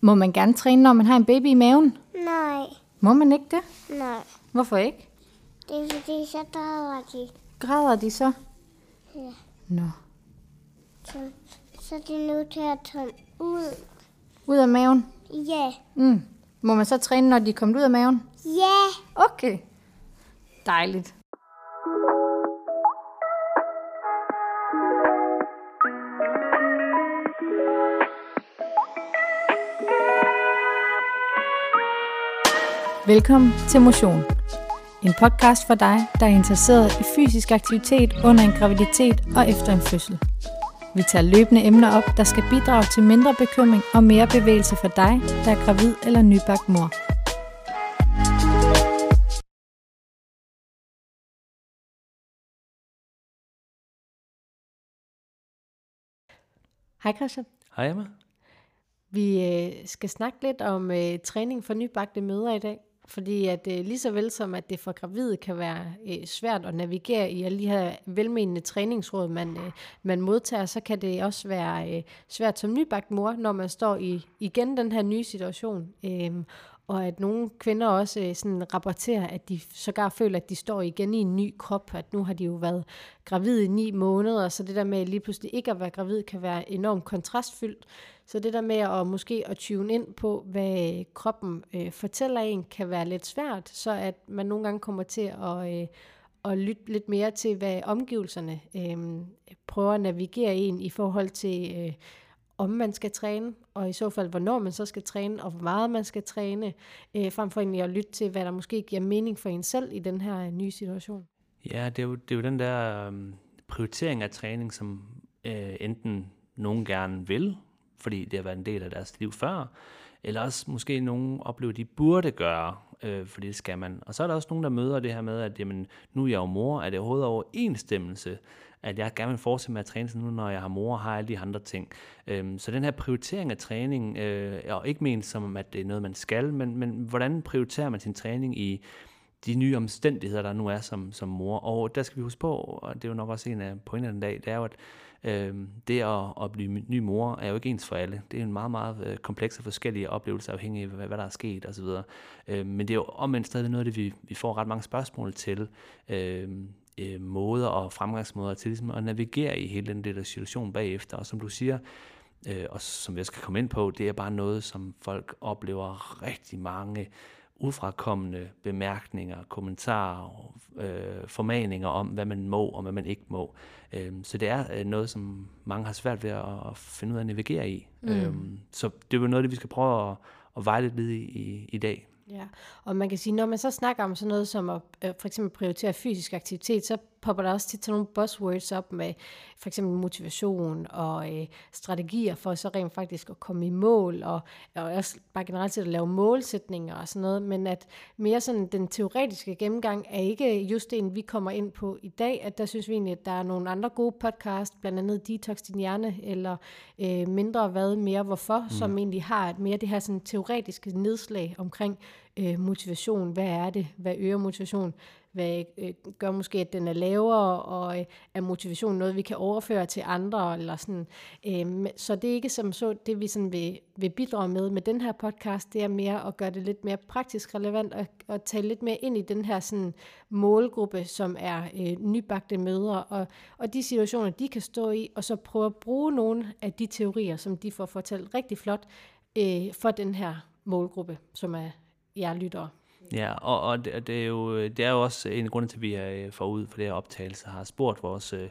Må man gerne træne, når man har en baby i maven? Nej, Må man ikke det? nej. Hvorfor ikke? Det er fordi, så drager de. Græder de så? Ja. Nå. Så, så er de nødt til at tage ud. Ud af maven? Ja. Mm. Må man så træne, når de er kommet ud af maven? Ja. Okay. Dejligt. Velkommen til Motion. En podcast for dig, der er interesseret i fysisk aktivitet under en graviditet og efter en fødsel. Vi tager løbende emner op, der skal bidrage til mindre bekymring og mere bevægelse for dig, der er gravid eller nybagt mor. Hej Christian. Hej Emma. Vi øh, skal snakke lidt om øh, træning for nybagte mødre i dag. Fordi at øh, lige så vel som at det for gravide kan være øh, svært at navigere i alle de her velmenende træningsråd, man, øh, man modtager, så kan det også være øh, svært som nybagt mor, når man står i igen den her nye situation. Øh, og at nogle kvinder også øh, sådan rapporterer, at de sågar føler, at de står igen i en ny krop, at nu har de jo været gravide i ni måneder, så det der med lige pludselig ikke at være gravid kan være enormt kontrastfyldt. Så det der med at måske at tune ind på, hvad øh, kroppen øh, fortæller en, kan være lidt svært, så at man nogle gange kommer til at, øh, at lytte lidt mere til, hvad omgivelserne øh, prøver at navigere en i forhold til, øh, om man skal træne, og i så fald, hvornår man så skal træne, og hvor meget man skal træne, øh, frem for egentlig at lytte til, hvad der måske giver mening for en selv i den her øh, nye situation. Ja, det er jo, det er jo den der øhm, prioritering af træning, som øh, enten nogen gerne vil, fordi det har været en del af deres liv før, eller også måske nogen oplever, at de burde gøre, øh, fordi det skal man. Og så er der også nogen, der møder det her med, at jamen, nu er jeg jo mor, er det overhovedet overensstemmelse, at jeg gerne vil fortsætte med at træne sådan nu, når jeg har mor og har alle de andre ting. Øhm, så den her prioritering af træning, øh, og ikke ment som, at det er noget, man skal, men, men hvordan prioriterer man sin træning i de nye omstændigheder, der nu er som, som mor. Og der skal vi huske på, og det er jo nok også en af pointerne den dag, det er jo, at øh, det at, at blive ny mor er jo ikke ens for alle. Det er en meget, meget øh, kompleks og forskellige oplevelser, afhængig af, hvad, hvad der er sket osv. Øh, men det er jo omvendt stadig noget af det, vi, vi får ret mange spørgsmål til. Øh, øh, måder og fremgangsmåder til ligesom at navigere i hele den der situation bagefter. Og som du siger, øh, og som jeg skal komme ind på, det er bare noget, som folk oplever rigtig mange udfrakommende bemærkninger, kommentarer, øh, formaninger om, hvad man må og hvad man ikke må. Øh, så det er øh, noget, som mange har svært ved at, at finde ud af at navigere i. Mm. Øh, så det er jo noget, det vi skal prøve at, at vejle lidt i, i, i dag. Ja, og man kan sige, når man så snakker om sådan noget som at øh, for eksempel prioritere fysisk aktivitet, så popper der også tit sådan nogle buzzwords op med for eksempel motivation og øh, strategier for så rent faktisk at komme i mål, og, og også bare generelt set at lave målsætninger og sådan noget, men at mere sådan den teoretiske gennemgang er ikke just det, vi kommer ind på i dag, at der synes vi egentlig, at der er nogle andre gode podcast, blandt andet Detox Din Hjerne, eller øh, Mindre Hvad, Mere Hvorfor, mm. som egentlig har et mere det her sådan teoretiske nedslag omkring øh, motivation. Hvad er det? Hvad øger motivation? Hvad øh, gør måske, at den er lavere, og øh, er motivation noget, vi kan overføre til andre? Eller sådan. Øh, så det er ikke som så, det vi sådan vil, vil bidrage med med den her podcast, det er mere at gøre det lidt mere praktisk relevant, og, og tale lidt mere ind i den her sådan, målgruppe, som er øh, nybagte mødre, og, og de situationer, de kan stå i, og så prøve at bruge nogle af de teorier, som de får fortalt rigtig flot, øh, for den her målgruppe, som er jer lyttere. Ja, og, og det, det, er jo, det er jo også en af til, at vi er øh, forud for det her optagelse har spurgt vores øh,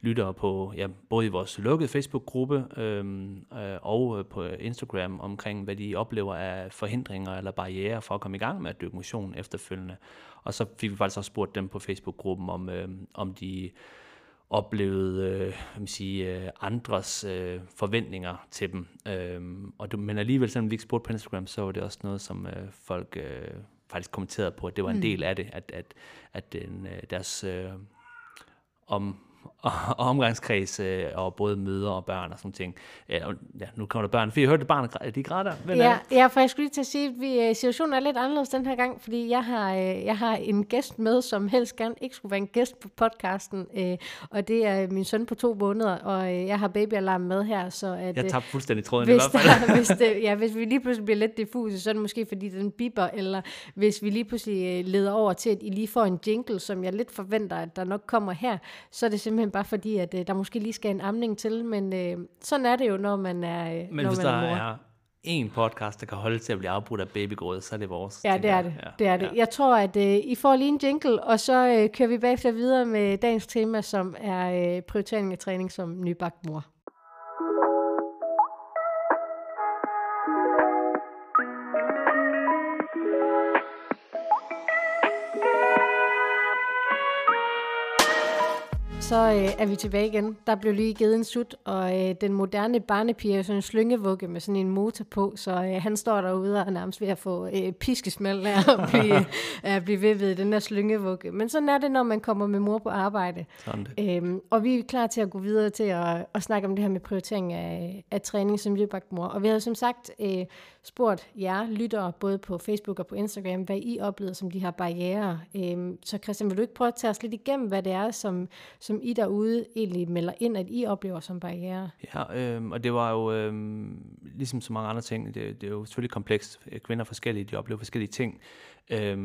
lyttere på, ja, både i vores lukkede Facebook-gruppe øhm, øh, og øh, på Instagram omkring, hvad de oplever af forhindringer eller barriere for at komme i gang med at dykke motion efterfølgende. Og så fik vi faktisk også spurgt dem på Facebook-gruppen, om, øh, om de oplevede øh, man sige, øh, andres øh, forventninger til dem. Øh, og du, men alligevel, selvom vi ikke spurgte på Instagram, så var det også noget, som øh, folk øh, faktisk kommenterede på, at det var en mm. del af det, at, at, at den, øh, deres øh, om og, og omgangskreds, øh, og både møder og børn og sådan ting. Ja, og, ja nu kommer der børn, for jeg hørte barn, de græder. Ja, ja, for jeg skulle lige til at sige, at vi, øh, situationen er lidt anderledes den her gang, fordi jeg har, øh, jeg har en gæst med, som helst gerne ikke skulle være en gæst på podcasten, øh, og det er min søn på to måneder, og øh, jeg har babyalarm med her, så at... Jeg tabte fuldstændig tråden hvis i hvert fald. Der, hvis, det, ja, hvis vi lige pludselig bliver lidt diffuse, så er det måske fordi den biber, eller hvis vi lige pludselig leder over til, at I lige får en jingle, som jeg lidt forventer, at der nok kommer her, så er det simpelthen bare fordi, at øh, der måske lige skal en amning til, men øh, sådan er det jo, når man er øh, Men når hvis man der er mor. er en podcast, der kan holde til at blive afbrudt af babygråd, så er det vores. Ja, det er det. Ja, det er det. Ja. Jeg tror, at øh, I får lige en jingle, og så øh, kører vi bagefter videre med dagens tema, som er øh, prioritering af træning som nybagt mor. Så øh, er vi tilbage igen. Der blev lige givet en sut, og øh, den moderne barnepige er sådan en slyngevugge med sådan en motor på, så øh, han står derude og er nærmest ved at få øh, piskesmæld af at blive, at blive ved ved den der slyngevugge. Men sådan er det, når man kommer med mor på arbejde. Øhm, og vi er klar til at gå videre til at, at snakke om det her med prioritering af, af træning som mor. Og vi har som sagt øh, spurgt jer lyttere, både på Facebook og på Instagram, hvad I oplevede som de her barriere. Øhm, så Christian, vil du ikke prøve at tage os lidt igennem, hvad det er, som, som i derude egentlig melder ind, at I oplever som barriere? Ja, øh, og det var jo øh, ligesom så mange andre ting, det, det er jo selvfølgelig komplekst. Kvinder er forskellige, de oplever forskellige ting, øh,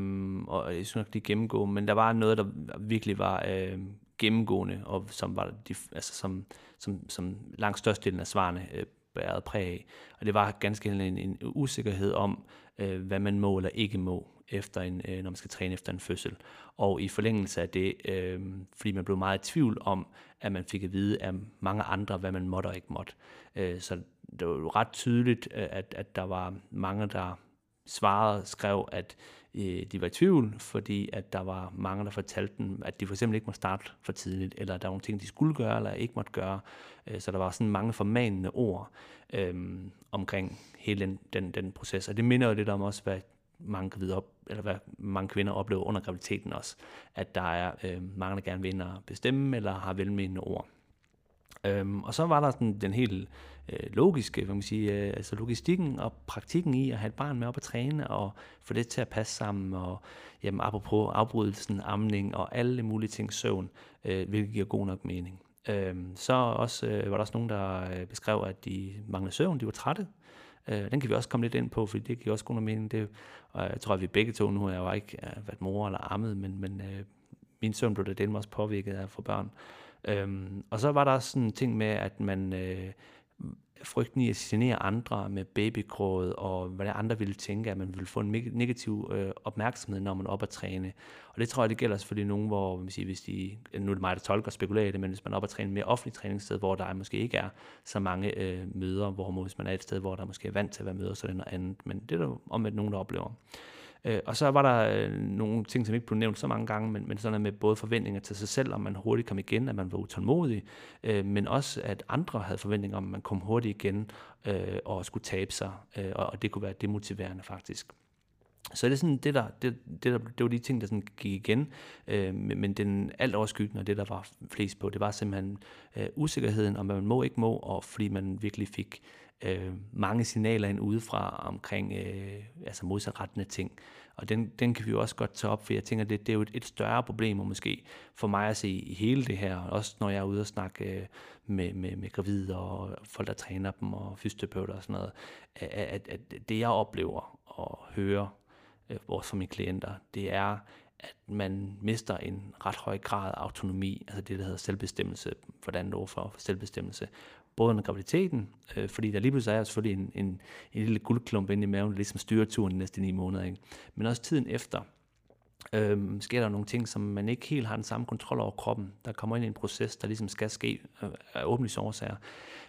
og jeg synes nok, de gennemgå, men der var noget, der virkelig var øh, gennemgående, og som var de, altså som, som, som langt størstedelen af svarene øh, bærede præg af. Og det var ganske enkelt en, en usikkerhed om, øh, hvad man må eller ikke må, efter en, øh, når man skal træne efter en fødsel. Og i forlængelse af det, øh, fordi man blev meget i tvivl om, at man fik at vide af mange andre, hvad man måtte og ikke måtte. Øh, så det var jo ret tydeligt, øh, at, at der var mange, der svarede, skrev, at øh, de var i tvivl, fordi at der var mange, der fortalte dem, at de for eksempel ikke må starte for tidligt, eller der var nogle ting, de skulle gøre, eller ikke måtte gøre. Øh, så der var sådan mange formanende ord øh, omkring hele den, den, den proces. Og det minder jo lidt om også, hvad mange gravide op, eller hvad mange kvinder oplever under graviditeten også, at der er øh, mange, der gerne vil ind og bestemme, eller har velmenende ord. Øhm, og så var der sådan den helt øh, logiske, hvad man sige, øh, altså logistikken og praktikken i at have et barn med op at træne og få det til at passe sammen, og jamen, apropos afbrydelsen, amning og alle mulige ting, søvn, øh, hvilket giver god nok mening. Øhm, så også, øh, var der også nogen, der øh, beskrev, at de manglede søvn, de var trætte. Øh, den kan vi også komme lidt ind på, fordi det giver også god mening. Det, og jeg tror, at vi begge to nu, jeg jo ikke uh, været mor eller ammet, men, men øh, min søn blev da den også påvirket af at få børn. Øhm, og så var der sådan en ting med, at man øh, frygten i at genere andre med babykråd, og hvad andre ville tænke, at man ville få en negativ øh, opmærksomhed, når man er op at træne. Og det tror jeg, det gælder selvfølgelig nogen, hvor man siger, hvis de, nu er det mig, der tolker og spekulerer i det, men hvis man er op at træne mere offentligt træningssted, hvor der måske ikke er så mange øh, møder, hvor hvis man er et sted, hvor der måske er vant til at være møder, så er det noget andet. Men det er der om, at nogen, der oplever. Øh, og så var der øh, nogle ting, som ikke blev nævnt så mange gange, men, men sådan med både forventninger til sig selv, om man hurtigt kom igen, at man var utålmodig, øh, men også at andre havde forventninger om, at man kom hurtigt igen øh, og skulle tabe sig, øh, og det kunne være demotiverende faktisk. Så det er sådan det der, det, det, der, det var de ting, der sådan gik igen, øh, men den alt overskyggende, og det der var flest på, det var simpelthen øh, usikkerheden om, hvad man må ikke må, og fordi man virkelig fik øh, mange signaler ind udefra omkring øh, altså modsatrettende ting. Og den, den kan vi jo også godt tage op, for jeg tænker, det, det er jo et, et større problem, og måske for mig at se i hele det her, også når jeg er ude og snakke øh, med, med, med gravide og folk, der træner dem, og fysioterapeuter og sådan noget, at, at, at det jeg oplever og hører øh, vores fra mine klienter, det er, at man mister en ret høj grad af autonomi, altså det, der hedder selvbestemmelse, hvordan ord for selvbestemmelse, både under graviditeten, øh, fordi der lige pludselig er selvfølgelig en, en, en lille guldklump inde i maven, der ligesom styrer turen de næste ni måneder, ikke? men også tiden efter, øhm, sker der nogle ting, som man ikke helt har den samme kontrol over kroppen. Der kommer ind i en proces, der ligesom skal ske øh, af åbenlyse årsager.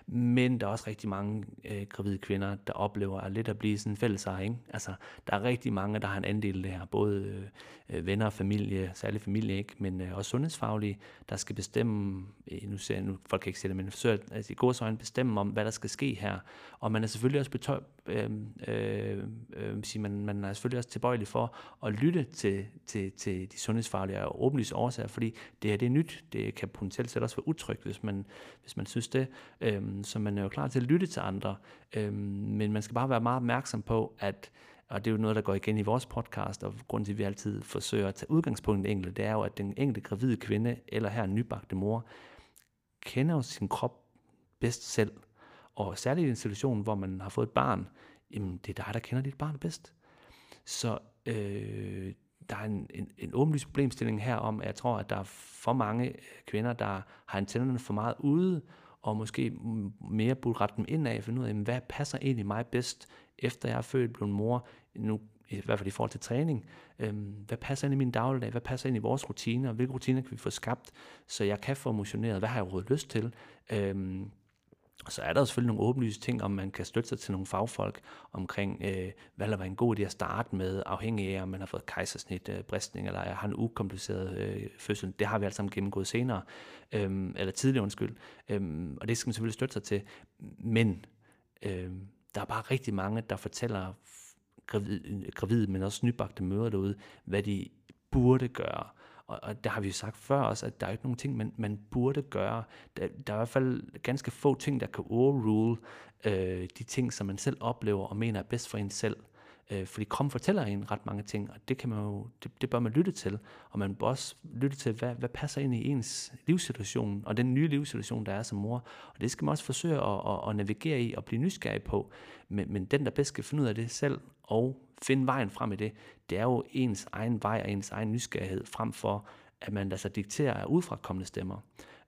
Men der er også rigtig mange øh, gravide kvinder, der oplever at lidt at blive sådan en fælles ikke? Altså, der er rigtig mange, der har en andel af det her. Både øh, øh, venner og familie, særlig familie, ikke? men øh, også sundhedsfaglige, der skal bestemme, øh, nu ser jeg, nu folk kan ikke se det, men forsøger altså, i gods øjne bestemme om, hvad der skal ske her. Og man er selvfølgelig også øh, øh, øh, sige, man, man er selvfølgelig også tilbøjelig for at lytte til, til, til de sundhedsfaglige og åbenlyse årsager, fordi det her det er nyt. Det kan potentielt set også være utrygt, hvis man, hvis man synes det. Øh, Øhm, så man er jo klar til at lytte til andre. Øh, men man skal bare være meget opmærksom på, at og det er jo noget, der går igen i vores podcast, og grund til, at vi altid forsøger at tage udgangspunkt i den enkelte, det er jo, at den enkelte gravide kvinde, eller her en nybagte mor, kender jo sin krop bedst selv. Og særligt i en situation, hvor man har fået et barn, jamen det er dig, der kender dit barn bedst. Så øh, der er en, en, en åbenlyst problemstilling her om, at jeg tror, at der er for mange kvinder, der har antennerne for meget ude, og måske mere burde rette dem ind af, finde ud af, hvad passer egentlig mig bedst, efter jeg er født, blevet mor, nu i hvert fald i forhold til træning. Øhm, hvad passer ind i min dagligdag? Hvad passer ind i vores rutiner? Hvilke rutiner kan vi få skabt, så jeg kan få motioneret? Hvad har jeg overhovedet lyst til? Øhm, så er der selvfølgelig nogle åbenlyse ting, om man kan støtte sig til nogle fagfolk omkring, øh, hvad der var en god idé at starte med, afhængig af, om man har fået kejsersnit, øh, bristning, eller har en ukompliceret øh, fødsel. Det har vi alle sammen gennemgået senere, øh, eller tidligere undskyld. Øh, og det skal man selvfølgelig støtte sig til. Men øh, der er bare rigtig mange, der fortæller gravide, øh, gravide men også nybagte møder derude, hvad de burde gøre. Og, og der har vi jo sagt før også, at der er ikke nogen ting, man, man burde gøre. Der, der er i hvert fald ganske få ting, der kan overrule øh, de ting, som man selv oplever og mener er bedst for en selv. Øh, fordi Krom fortæller en ret mange ting, og det, kan man jo, det, det bør man lytte til. Og man bør også lytte til, hvad, hvad passer ind i ens livssituation, og den nye livssituation, der er som mor. Og det skal man også forsøge at, at, at navigere i og blive nysgerrig på. Men, men den, der bedst skal finde ud af det selv, og finde vejen frem i det, det er jo ens egen vej og ens egen nysgerrighed, frem for at man lader sig diktere af udfrakommende stemmer.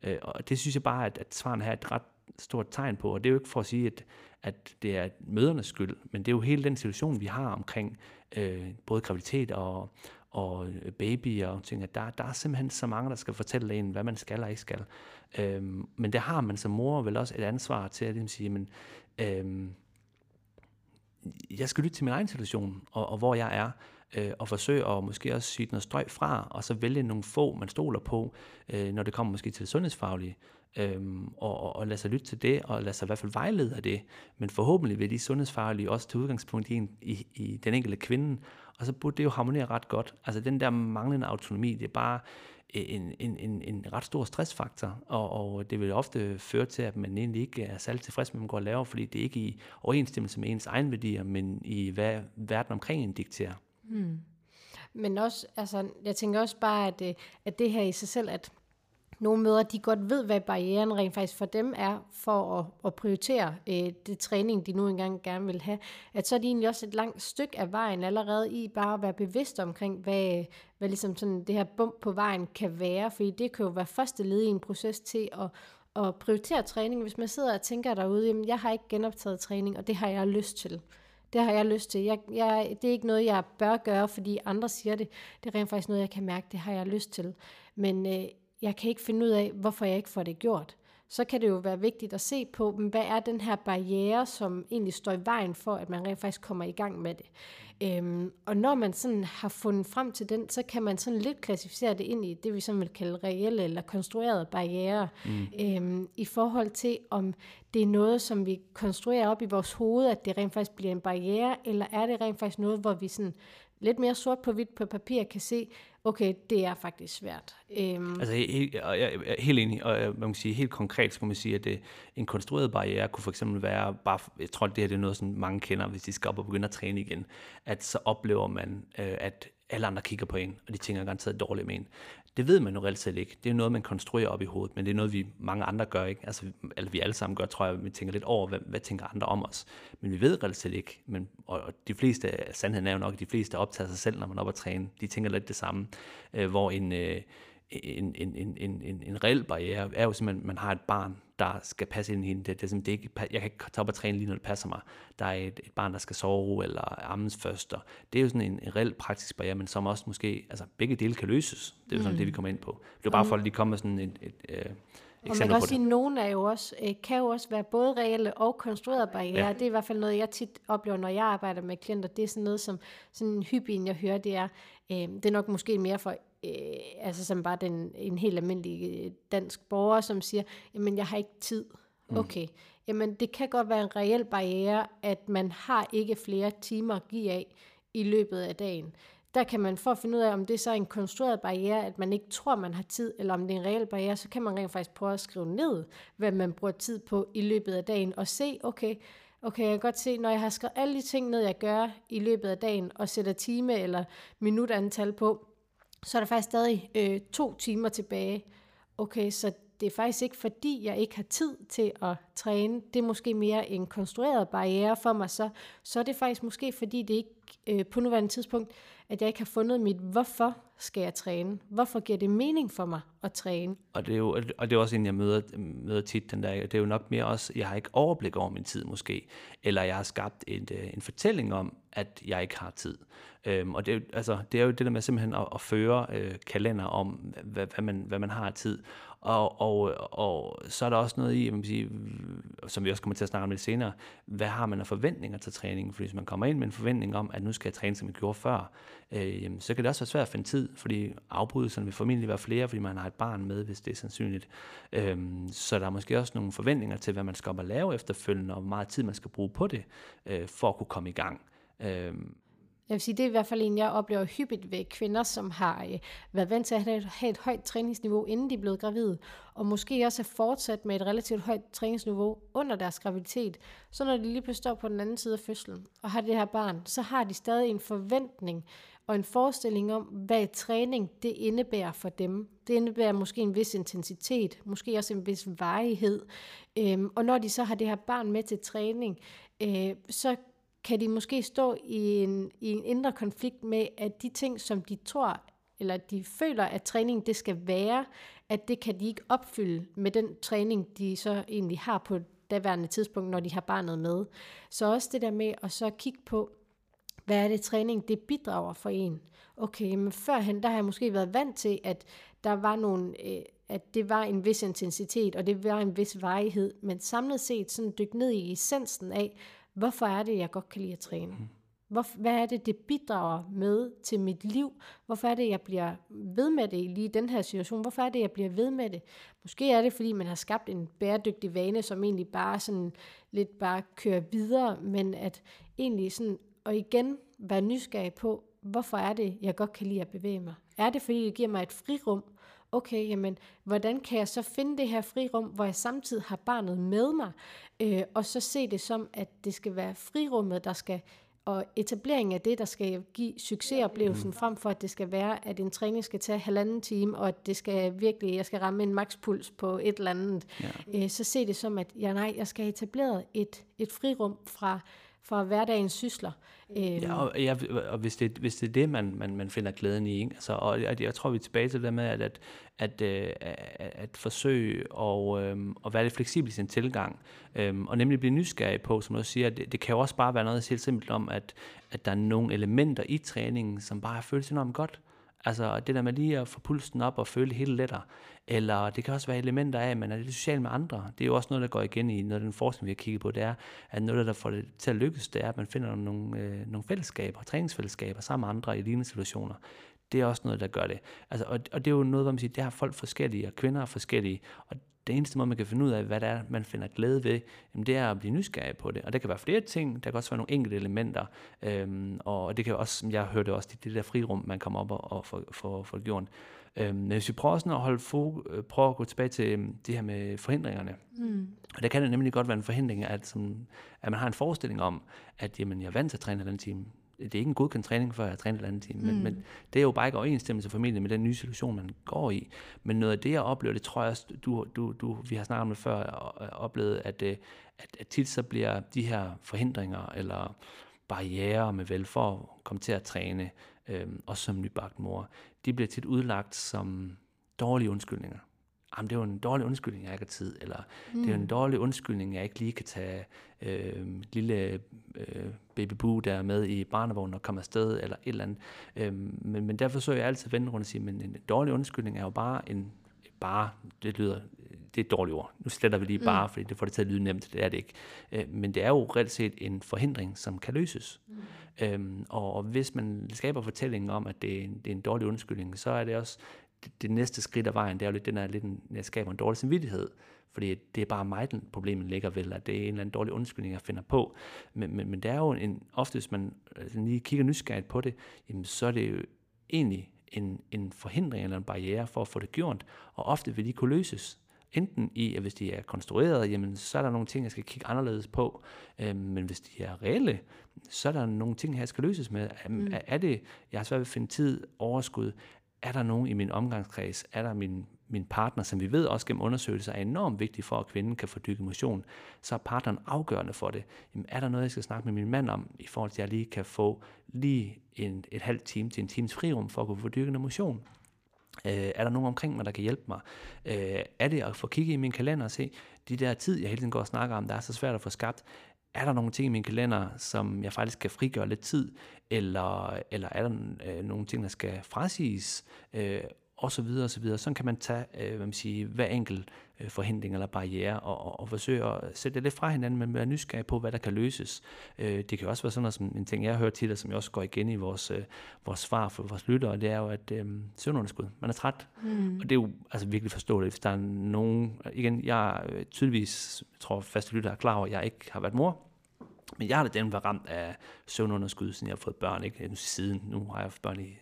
Øh, og det synes jeg bare, at, at svaren her er et ret stort tegn på, og det er jo ikke for at sige, at, at det er mødernes skyld, men det er jo hele den situation, vi har omkring øh, både graviditet og, og øh, baby og ting, at der, der er simpelthen så mange, der skal fortælle en, hvad man skal og ikke skal. Øhm, men det har man som mor vel også et ansvar til at ligesom sige, men øhm, jeg skal lytte til min egen situation, og, og hvor jeg er, øh, og forsøge at måske også sige noget strøg fra, og så vælge nogle få, man stoler på, øh, når det kommer måske til det sundhedsfaglige, øh, og, og, og lade sig lytte til det, og lade sig i hvert fald vejlede af det, men forhåbentlig vil de sundhedsfaglige også tage udgangspunkt i, en, i, i den enkelte kvinde, og så burde det jo harmonere ret godt. Altså den der manglende autonomi, det er bare, øh, en, en, en, en ret stor stressfaktor, og, og det vil ofte føre til, at man egentlig ikke er særlig tilfreds med, at man går og laver, fordi det er ikke i overensstemmelse med ens egen værdier, men i hvad verden omkring en dikterer. Hmm. Men også, altså, jeg tænker også bare, at, øh, at det her i sig selv, at nogle møder, de godt ved, hvad barrieren rent faktisk for dem er for at, at prioritere øh, det træning, de nu engang gerne vil have, at så er de egentlig også et langt stykke af vejen allerede i bare at være bevidst omkring, hvad, hvad ligesom sådan det her bump på vejen kan være, fordi det kan jo være første led i en proces til at, at prioritere træning. Hvis man sidder og tænker derude, jamen jeg har ikke genoptaget træning, og det har jeg lyst til. Det har jeg lyst til. Jeg, jeg, det er ikke noget, jeg bør gøre, fordi andre siger det. Det er rent faktisk noget, jeg kan mærke, det har jeg lyst til. Men øh, jeg kan ikke finde ud af, hvorfor jeg ikke får det gjort. Så kan det jo være vigtigt at se på, hvad er den her barriere, som egentlig står i vejen for, at man rent faktisk kommer i gang med det. Øhm, og når man sådan har fundet frem til den, så kan man sådan lidt klassificere det ind i det, vi sådan vil kalde reelle eller konstruerede barriere, mm. øhm, i forhold til, om det er noget, som vi konstruerer op i vores hoved, at det rent faktisk bliver en barriere, eller er det rent faktisk noget, hvor vi sådan lidt mere sort på hvidt på papir kan se, okay, det er faktisk svært. Øhm. altså, jeg er helt enig, og øh, man kan sige, helt konkret skal man sige, at det, en konstrueret barriere kunne for eksempel være, bare, jeg tror, det her det er noget, som mange kender, hvis de skal op og begynde at træne igen, at så oplever man, øh, at alle andre kigger på en, og de tænker garanteret dårligt med en. Det ved man jo reelt set ikke. Det er noget, man konstruerer op i hovedet, men det er noget, vi mange andre gør ikke. Altså, eller vi alle sammen gør, tror jeg, vi tænker lidt over, hvad, hvad tænker andre om os. Men vi ved reelt set ikke. Men, og, og de fleste, sandheden er jo nok, at de fleste optager sig selv, når man er oppe at træne. De tænker lidt det samme. Øh, hvor en, øh, en, en, en, en, en, en reel barriere er jo simpelthen, at man har et barn, der skal passe ind i hende. Det, det, det, det ikke, jeg kan ikke tage op og træne lige, når det passer mig. Der er et, et barn, der skal sove eller ammes først. Og det er jo sådan en, en reel praktisk barriere, men som også måske, altså begge dele kan løses. Det er jo sådan mm. det, vi kommer ind på. Det er bare for, at de kommer med sådan et, et, et, et og man kan også sige, at nogen er jo også, øh, kan jo også være både reelle og konstruerede barriere. Ja. Det er i hvert fald noget, jeg tit oplever, når jeg arbejder med klienter. Det er sådan noget, som sådan hyppigt, jeg hører, det er, øh, det er nok måske mere for øh, altså som bare den, en helt almindelig øh, dansk borger, som siger, jamen jeg har ikke tid. Okay, jamen det kan godt være en reel barriere, at man har ikke flere timer at give af i løbet af dagen. Der kan man for at finde ud af, om det så er en konstrueret barriere, at man ikke tror, man har tid, eller om det er en reel barriere, så kan man rent faktisk prøve at skrive ned, hvad man bruger tid på i løbet af dagen, og se, okay, okay, jeg kan godt se, når jeg har skrevet alle de ting ned, jeg gør i løbet af dagen, og sætter time eller minutantal på, så er der faktisk stadig øh, to timer tilbage. Okay, så det er faktisk ikke fordi, jeg ikke har tid til at træne. Det er måske mere en konstrueret barriere for mig. Så, så er det faktisk måske fordi, det ikke øh, på nuværende tidspunkt, at jeg ikke har fundet mit, hvorfor skal jeg træne? Hvorfor giver det mening for mig at træne? Og det er jo og det er også en, jeg møder, møder tit, den der, det er jo nok mere også, jeg har ikke overblik over min tid måske, eller jeg har skabt en, øh, en fortælling om, at jeg ikke har tid. Øhm, og det er, altså, det er jo det der med simpelthen at, at føre øh, kalender om, hvad, hvad, man, hvad man har af tid. Og, og, og så er der også noget i, man sige, som vi også kommer til at snakke om lidt senere, hvad har man af forventninger til træningen? Fordi hvis man kommer ind med en forventning om, at nu skal jeg træne, som jeg gjorde før, øh, jamen, så kan det også være svært at finde tid, fordi afbrydelserne vil formentlig være flere, fordi man har et barn med, hvis det er sandsynligt. Øh, så der er måske også nogle forventninger til, hvad man skal op og lave efterfølgende, og hvor meget tid man skal bruge på det, øh, for at kunne komme i gang. Øh, jeg vil sige, det er i hvert fald en, jeg oplever hyppigt ved kvinder, som har øh, været vant til at have et, have et højt træningsniveau, inden de er blevet gravide, og måske også er fortsat med et relativt højt træningsniveau under deres graviditet. Så når de lige pludselig står på den anden side af fødslen og har det her barn, så har de stadig en forventning og en forestilling om, hvad træning det indebærer for dem. Det indebærer måske en vis intensitet, måske også en vis varighed. Øhm, og når de så har det her barn med til træning, øh, så kan de måske stå i en, i en indre konflikt med, at de ting, som de tror, eller de føler, at træning det skal være, at det kan de ikke opfylde med den træning, de så egentlig har på daværende tidspunkt, når de har barnet med. Så også det der med at så kigge på, hvad er det træning, det bidrager for en. Okay, men førhen, der har jeg måske været vant til, at der var nogle, øh, at det var en vis intensitet, og det var en vis varighed, men samlet set sådan dyk ned i essensen af, hvorfor er det, jeg godt kan lide at træne? Mm. Hvor, hvad er det, det bidrager med til mit liv? Hvorfor er det, jeg bliver ved med det i lige den her situation? Hvorfor er det, jeg bliver ved med det? Måske er det, fordi man har skabt en bæredygtig vane, som egentlig bare sådan lidt bare kører videre, men at egentlig sådan, og igen være nysgerrig på, hvorfor er det, jeg godt kan lide at bevæge mig? Er det, fordi det giver mig et frirum? Okay, jamen, hvordan kan jeg så finde det her frirum, hvor jeg samtidig har barnet med mig? øh, og så se det som, at det skal være frirummet, der skal, og etablering af det, der skal give succesoplevelsen, mm. frem for at det skal være, at en træning skal tage halvanden time, og at det skal virkelig, jeg skal ramme en makspuls på et eller andet. Ja. Øh, så se det som, at ja, nej, jeg skal have etableret et, et frirum fra, fra hverdagens sysler. Øh, ja, og, ja, og hvis, det, hvis det er det, man, man, man finder glæden i, ikke? Altså, og jeg, jeg tror, vi er tilbage til det med, at, at, at, øh, at, at forsøge og, øhm, at være lidt fleksibel i sin tilgang, øhm, og nemlig blive nysgerrig på, som du siger, det, det kan jo også bare være noget helt simpelt om, at, at der er nogle elementer i træningen, som bare føles enormt godt. Altså det der med lige at få pulsen op og føle det helt lettere. Eller det kan også være elementer af, at man er lidt social med andre. Det er jo også noget, der går igen i noget af den forskning, vi har kigget på. Det er, at noget, der får det til at lykkes, det er, at man finder nogle, øh, nogle fællesskaber, træningsfællesskaber sammen med andre i lignende situationer. Det er også noget, der gør det. Altså, og, og det er jo noget, hvor man siger, det har folk forskellige, og kvinder er forskellige. Og det eneste måde, man kan finde ud af, hvad det er, man finder glæde ved, jamen det er at blive nysgerrig på det. Og der kan være flere ting, der kan også være nogle enkelte elementer, øhm, og det kan også, som jeg hørte også, det, det der frirum, man kommer op og, og får, for, for gjort. Øhm, men hvis vi prøver sådan at holde øh, prøve at gå tilbage til øhm, det her med forhindringerne, mm. og der kan det nemlig godt være en forhindring, at, som, at man har en forestilling om, at jamen, jeg er vant til at træne den time, det er ikke en godkendt træning, før jeg har trænet et andet time, mm. men, men det er jo bare ikke overensstemmelse familie med den nye situation, man går i. Men noget af det, jeg oplever, det tror jeg også, du, du, du, vi har snakket om det før, og oplevet, at, øh, at, at tit så bliver de her forhindringer, eller barriere med vel for at komme til at træne, øh, også som nybagt mor, de bliver tit udlagt som dårlige undskyldninger jamen det er jo en dårlig undskyldning, jeg ikke har tid, eller mm. det er en mm. dårlig undskyldning, jeg ikke lige kan tage øh, lille øh, baby Boo der med i barnevognen og komme afsted, eller et eller andet. Øh, men, men derfor så jeg altid vende rundt og sige, men en dårlig undskyldning er jo bare en, bare, det lyder, det er et dårligt ord. Nu sletter vi lige bare, mm. fordi det får det til at lyde nemt, det er det ikke. Øh, men det er jo reelt set en forhindring, som kan løses. Mm. Øhm, og, og hvis man skaber fortællingen om, at det er, en, det er en dårlig undskyldning, så er det også det, det næste skridt af vejen, det er jo lidt den her, lidt en, jeg skaber en dårlig samvittighed, fordi det er bare mig, den problemet ligger vel, at det er en eller anden dårlig undskyldning, jeg finder på. Men, men, men det er jo en, ofte, hvis man altså lige kigger nysgerrigt på det, jamen, så er det jo egentlig en, en forhindring eller en barriere for at få det gjort, og ofte vil de kunne løses. Enten i, at hvis de er konstrueret, jamen, så er der nogle ting, jeg skal kigge anderledes på, øhm, men hvis de er reelle, så er der nogle ting, jeg skal løses med. Mm. Er, er det, jeg har svært ved at finde tid, overskud, er der nogen i min omgangskreds, er der min, min partner, som vi ved også gennem undersøgelser er enormt vigtig for, at kvinden kan få dykket motion, så er partneren afgørende for det. Jamen, er der noget, jeg skal snakke med min mand om, i forhold til, at jeg lige kan få lige en, et halvt time til en times frirum for at kunne få dykket motion? Øh, er der nogen omkring mig, der kan hjælpe mig? Øh, er det at få kigget i min kalender og se, de der tid, jeg hele tiden går og snakker om, der er så svært at få skabt, er der nogle ting i min kalender, som jeg faktisk kan frigøre lidt tid, eller, eller er der øh, nogle ting, der skal frasiges, øh, og så videre og så videre. Sådan kan man tage, øh, hvad man siger, hver enkelt øh, forhindring eller barriere og, og, og forsøge at sætte det lidt fra hinanden, men være nysgerrig på, hvad der kan løses. Øh, det kan også være sådan noget, som en ting, jeg har hørt til, som jeg også går igen i vores, øh, vores svar for vores lyttere, det er jo, at øh, søvnunderskud, man er træt. Mm. Og det er jo altså virkelig forståeligt, hvis der er nogen, igen, jeg er tydeligvis, jeg tror faste lytter er klar over, at jeg ikke har været mor, men jeg har da den været ramt af søvnunderskud, siden jeg har fået børn, ikke? Siden, nu har jeg haft børn i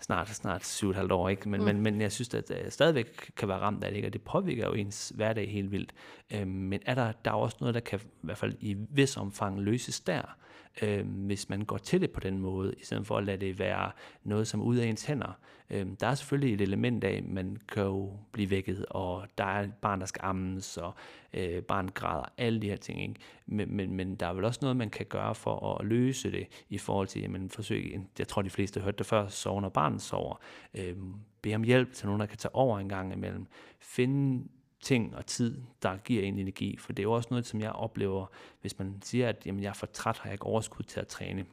snart, snart 7,5 år, ikke? Men, mm. men, men jeg synes, at jeg stadigvæk kan være ramt af det, ikke? og det påvirker jo ens hverdag helt vildt. Øhm, men er der, der er også noget, der kan i hvert fald i vis omfang løses der, øh, hvis man går til det på den måde, i stedet for at lade det være noget, som er ud af ens hænder. Øh, der er selvfølgelig et element af, man kan jo blive vækket, og der er et barn, der skal ammes, og øh, barn græder, alle de her ting. Ikke? Men, men, men der er vel også noget, man kan gøre for at løse det, i forhold til, jamen forsøg, jeg tror de fleste har hørt det før, sove når barnet sover. Øh, bed om hjælp til nogen, der kan tage over en gang imellem. Finde ting og tid, der giver en energi. For det er jo også noget, som jeg oplever, hvis man siger, at jamen, jeg er for træt, har jeg ikke overskud til at træne.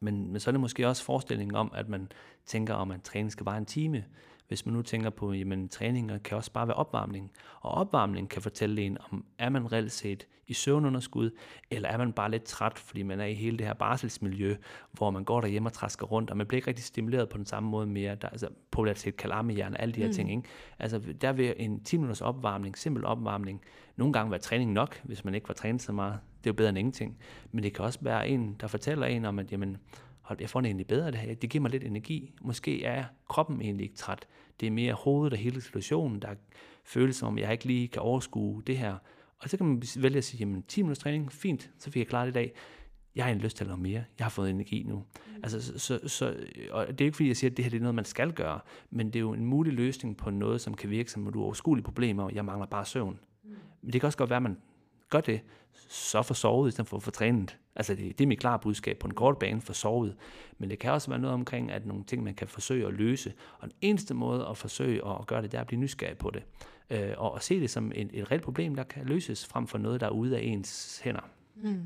Men, men så er det måske også forestillingen om, at man tænker om, at træning skal være en time. Hvis man nu tænker på, at træninger kan også bare være opvarmning. Og opvarmning kan fortælle en, om er man reelt set i søvnunderskud, eller er man bare lidt træt, fordi man er i hele det her barselsmiljø, hvor man går derhjemme og træsker rundt, og man bliver ikke rigtig stimuleret på den samme måde mere. Der, altså popularitet, kalamehjern, alle de her mm. ting. Ikke? Altså der vil en 10 minutters opvarmning, simpel opvarmning, nogle gange være træning nok, hvis man ikke var trænet så meget. Det er jo bedre end ingenting. Men det kan også være en, der fortæller en om, at jamen, hold, jeg får det egentlig bedre det her. Det giver mig lidt energi. Måske er kroppen egentlig ikke træt. Det er mere hovedet og hele situationen, der føles som om, jeg ikke lige kan overskue det her. Og så kan man vælge at sige, jamen 10 minutters træning, fint, så fik jeg klaret det i dag. Jeg har en lyst til noget mere. Jeg har fået energi nu. Mm. Altså, så, så, så, og det er ikke fordi, jeg siger, at det her det er noget, man skal gøre, men det er jo en mulig løsning på noget, som kan virke som, har overskuelige problemer, og jeg mangler bare søvn. Mm. Men det kan også godt være, at man gør det, så for sovet i stedet for at få trænet. Altså det, det er mit klare budskab på en kort bane for sovet. Men det kan også være noget omkring, at nogle ting, man kan forsøge at løse. Og den eneste måde at forsøge at gøre det, det er at blive nysgerrig på det. Øh, og at se det som et, et reelt problem, der kan løses frem for noget, der er ude af ens hænder. Mm.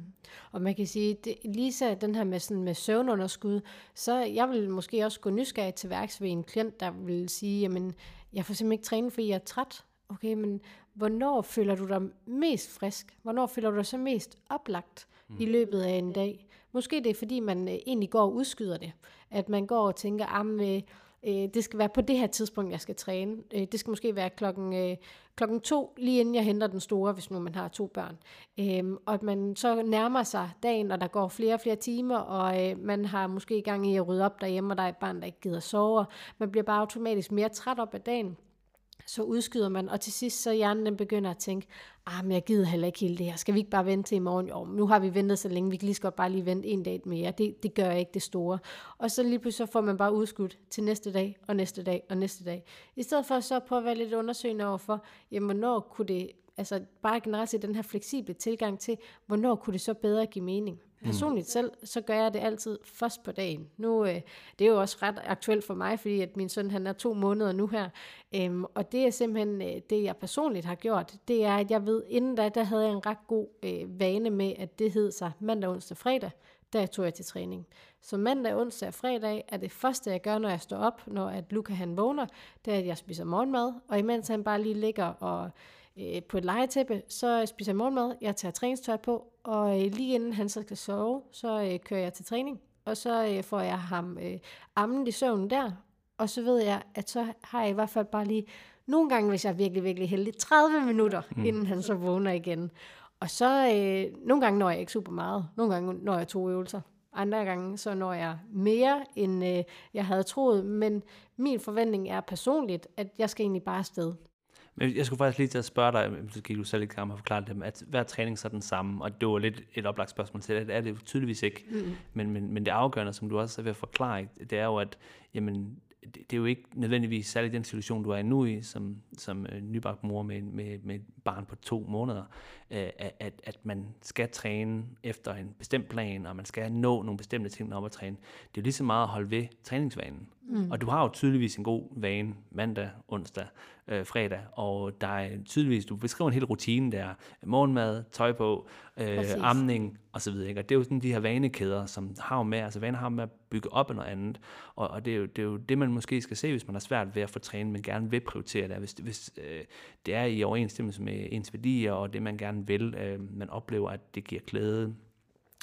Og man kan sige, det, lige så den her med, sådan med søvnunderskud, så jeg vil måske også gå nysgerrig til værks ved en klient, der vil sige, jamen, jeg får simpelthen ikke trænet, fordi jeg er træt. Okay, men hvornår føler du dig mest frisk? Hvornår føler du dig så mest oplagt mm. i løbet af en dag? Måske det er, fordi man øh, egentlig går og udskyder det. At man går og tænker, at øh, det skal være på det her tidspunkt, jeg skal træne. Øh, det skal måske være klokken, øh, klokken to, lige inden jeg henter den store, hvis nu man har to børn. Øh, og at man så nærmer sig dagen, og der går flere og flere timer, og øh, man har måske gang i at rydde op derhjemme, og der er et barn, der ikke gider sove. Man bliver bare automatisk mere træt op af dagen så udskyder man, og til sidst så hjernen den begynder at tænke, ah, men jeg gider heller ikke hele det her, skal vi ikke bare vente til i morgen? Jo, nu har vi ventet så længe, vi kan lige så godt bare lige vente en dag mere, det, det gør ikke det store. Og så lige pludselig så får man bare udskudt til næste dag, og næste dag, og næste dag. I stedet for så på at være lidt undersøgende overfor, jamen hvornår kunne det, altså bare generelt set den her fleksible tilgang til, hvornår kunne det så bedre give mening? Mm. Personligt selv, så gør jeg det altid først på dagen. Nu, øh, det er jo også ret aktuelt for mig, fordi at min søn han er to måneder nu her. Øhm, og det er simpelthen øh, det, jeg personligt har gjort. Det er, at jeg ved, inden da, der havde jeg en ret god øh, vane med, at det hed sig mandag, onsdag, fredag. Der tog jeg til træning. Så mandag, onsdag og fredag er det første, jeg gør, når jeg står op, når at Luca han vågner, det er, at jeg spiser morgenmad, og imens han bare lige ligger og øh, på et legetæppe, så spiser jeg morgenmad, jeg tager træningstøj på, og øh, lige inden han så skal sove, så øh, kører jeg til træning, og så øh, får jeg ham øh, ammen i søvn der, og så ved jeg, at så har jeg i hvert fald bare lige, nogle gange, hvis jeg er virkelig, virkelig heldig, 30 minutter, mm. inden han så vågner igen. Og så, øh, nogle gange når jeg ikke super meget, nogle gange når jeg to øvelser. Andre gange så når jeg mere, end øh, jeg havde troet, men min forventning er personligt, at jeg skal egentlig bare afsted. Men jeg skulle faktisk lige til at spørge dig, så gik du selv i gang at forklare det, at hver træning så er den samme, og det var lidt et oplagt spørgsmål til det, det er det tydeligvis ikke. Mm. Men, men, men det afgørende, som du også er ved at forklare, det er jo, at jamen, det, er jo ikke nødvendigvis særligt den situation, du er nu i, som, som øh, nybagt mor med, med, med et barn på to måneder, øh, at, at man skal træne efter en bestemt plan, og man skal nå nogle bestemte ting, når man træne. Det er jo lige så meget at holde ved træningsvanen. Mm. Og du har jo tydeligvis en god vane mandag, onsdag, øh, fredag, og der er tydeligvis, du beskriver en hel rutine der, morgenmad, tøj på, øh, amning osv. Og, og det er jo sådan de her vanekæder, som har med, altså vaner har med at bygge op af noget andet, og, og det, er jo, det er jo det, man måske skal se, hvis man har svært ved at få trænet, men gerne vil prioritere det, hvis, hvis øh, det er i overensstemmelse med ens værdier, og det man gerne vil, øh, man oplever, at det giver glæde,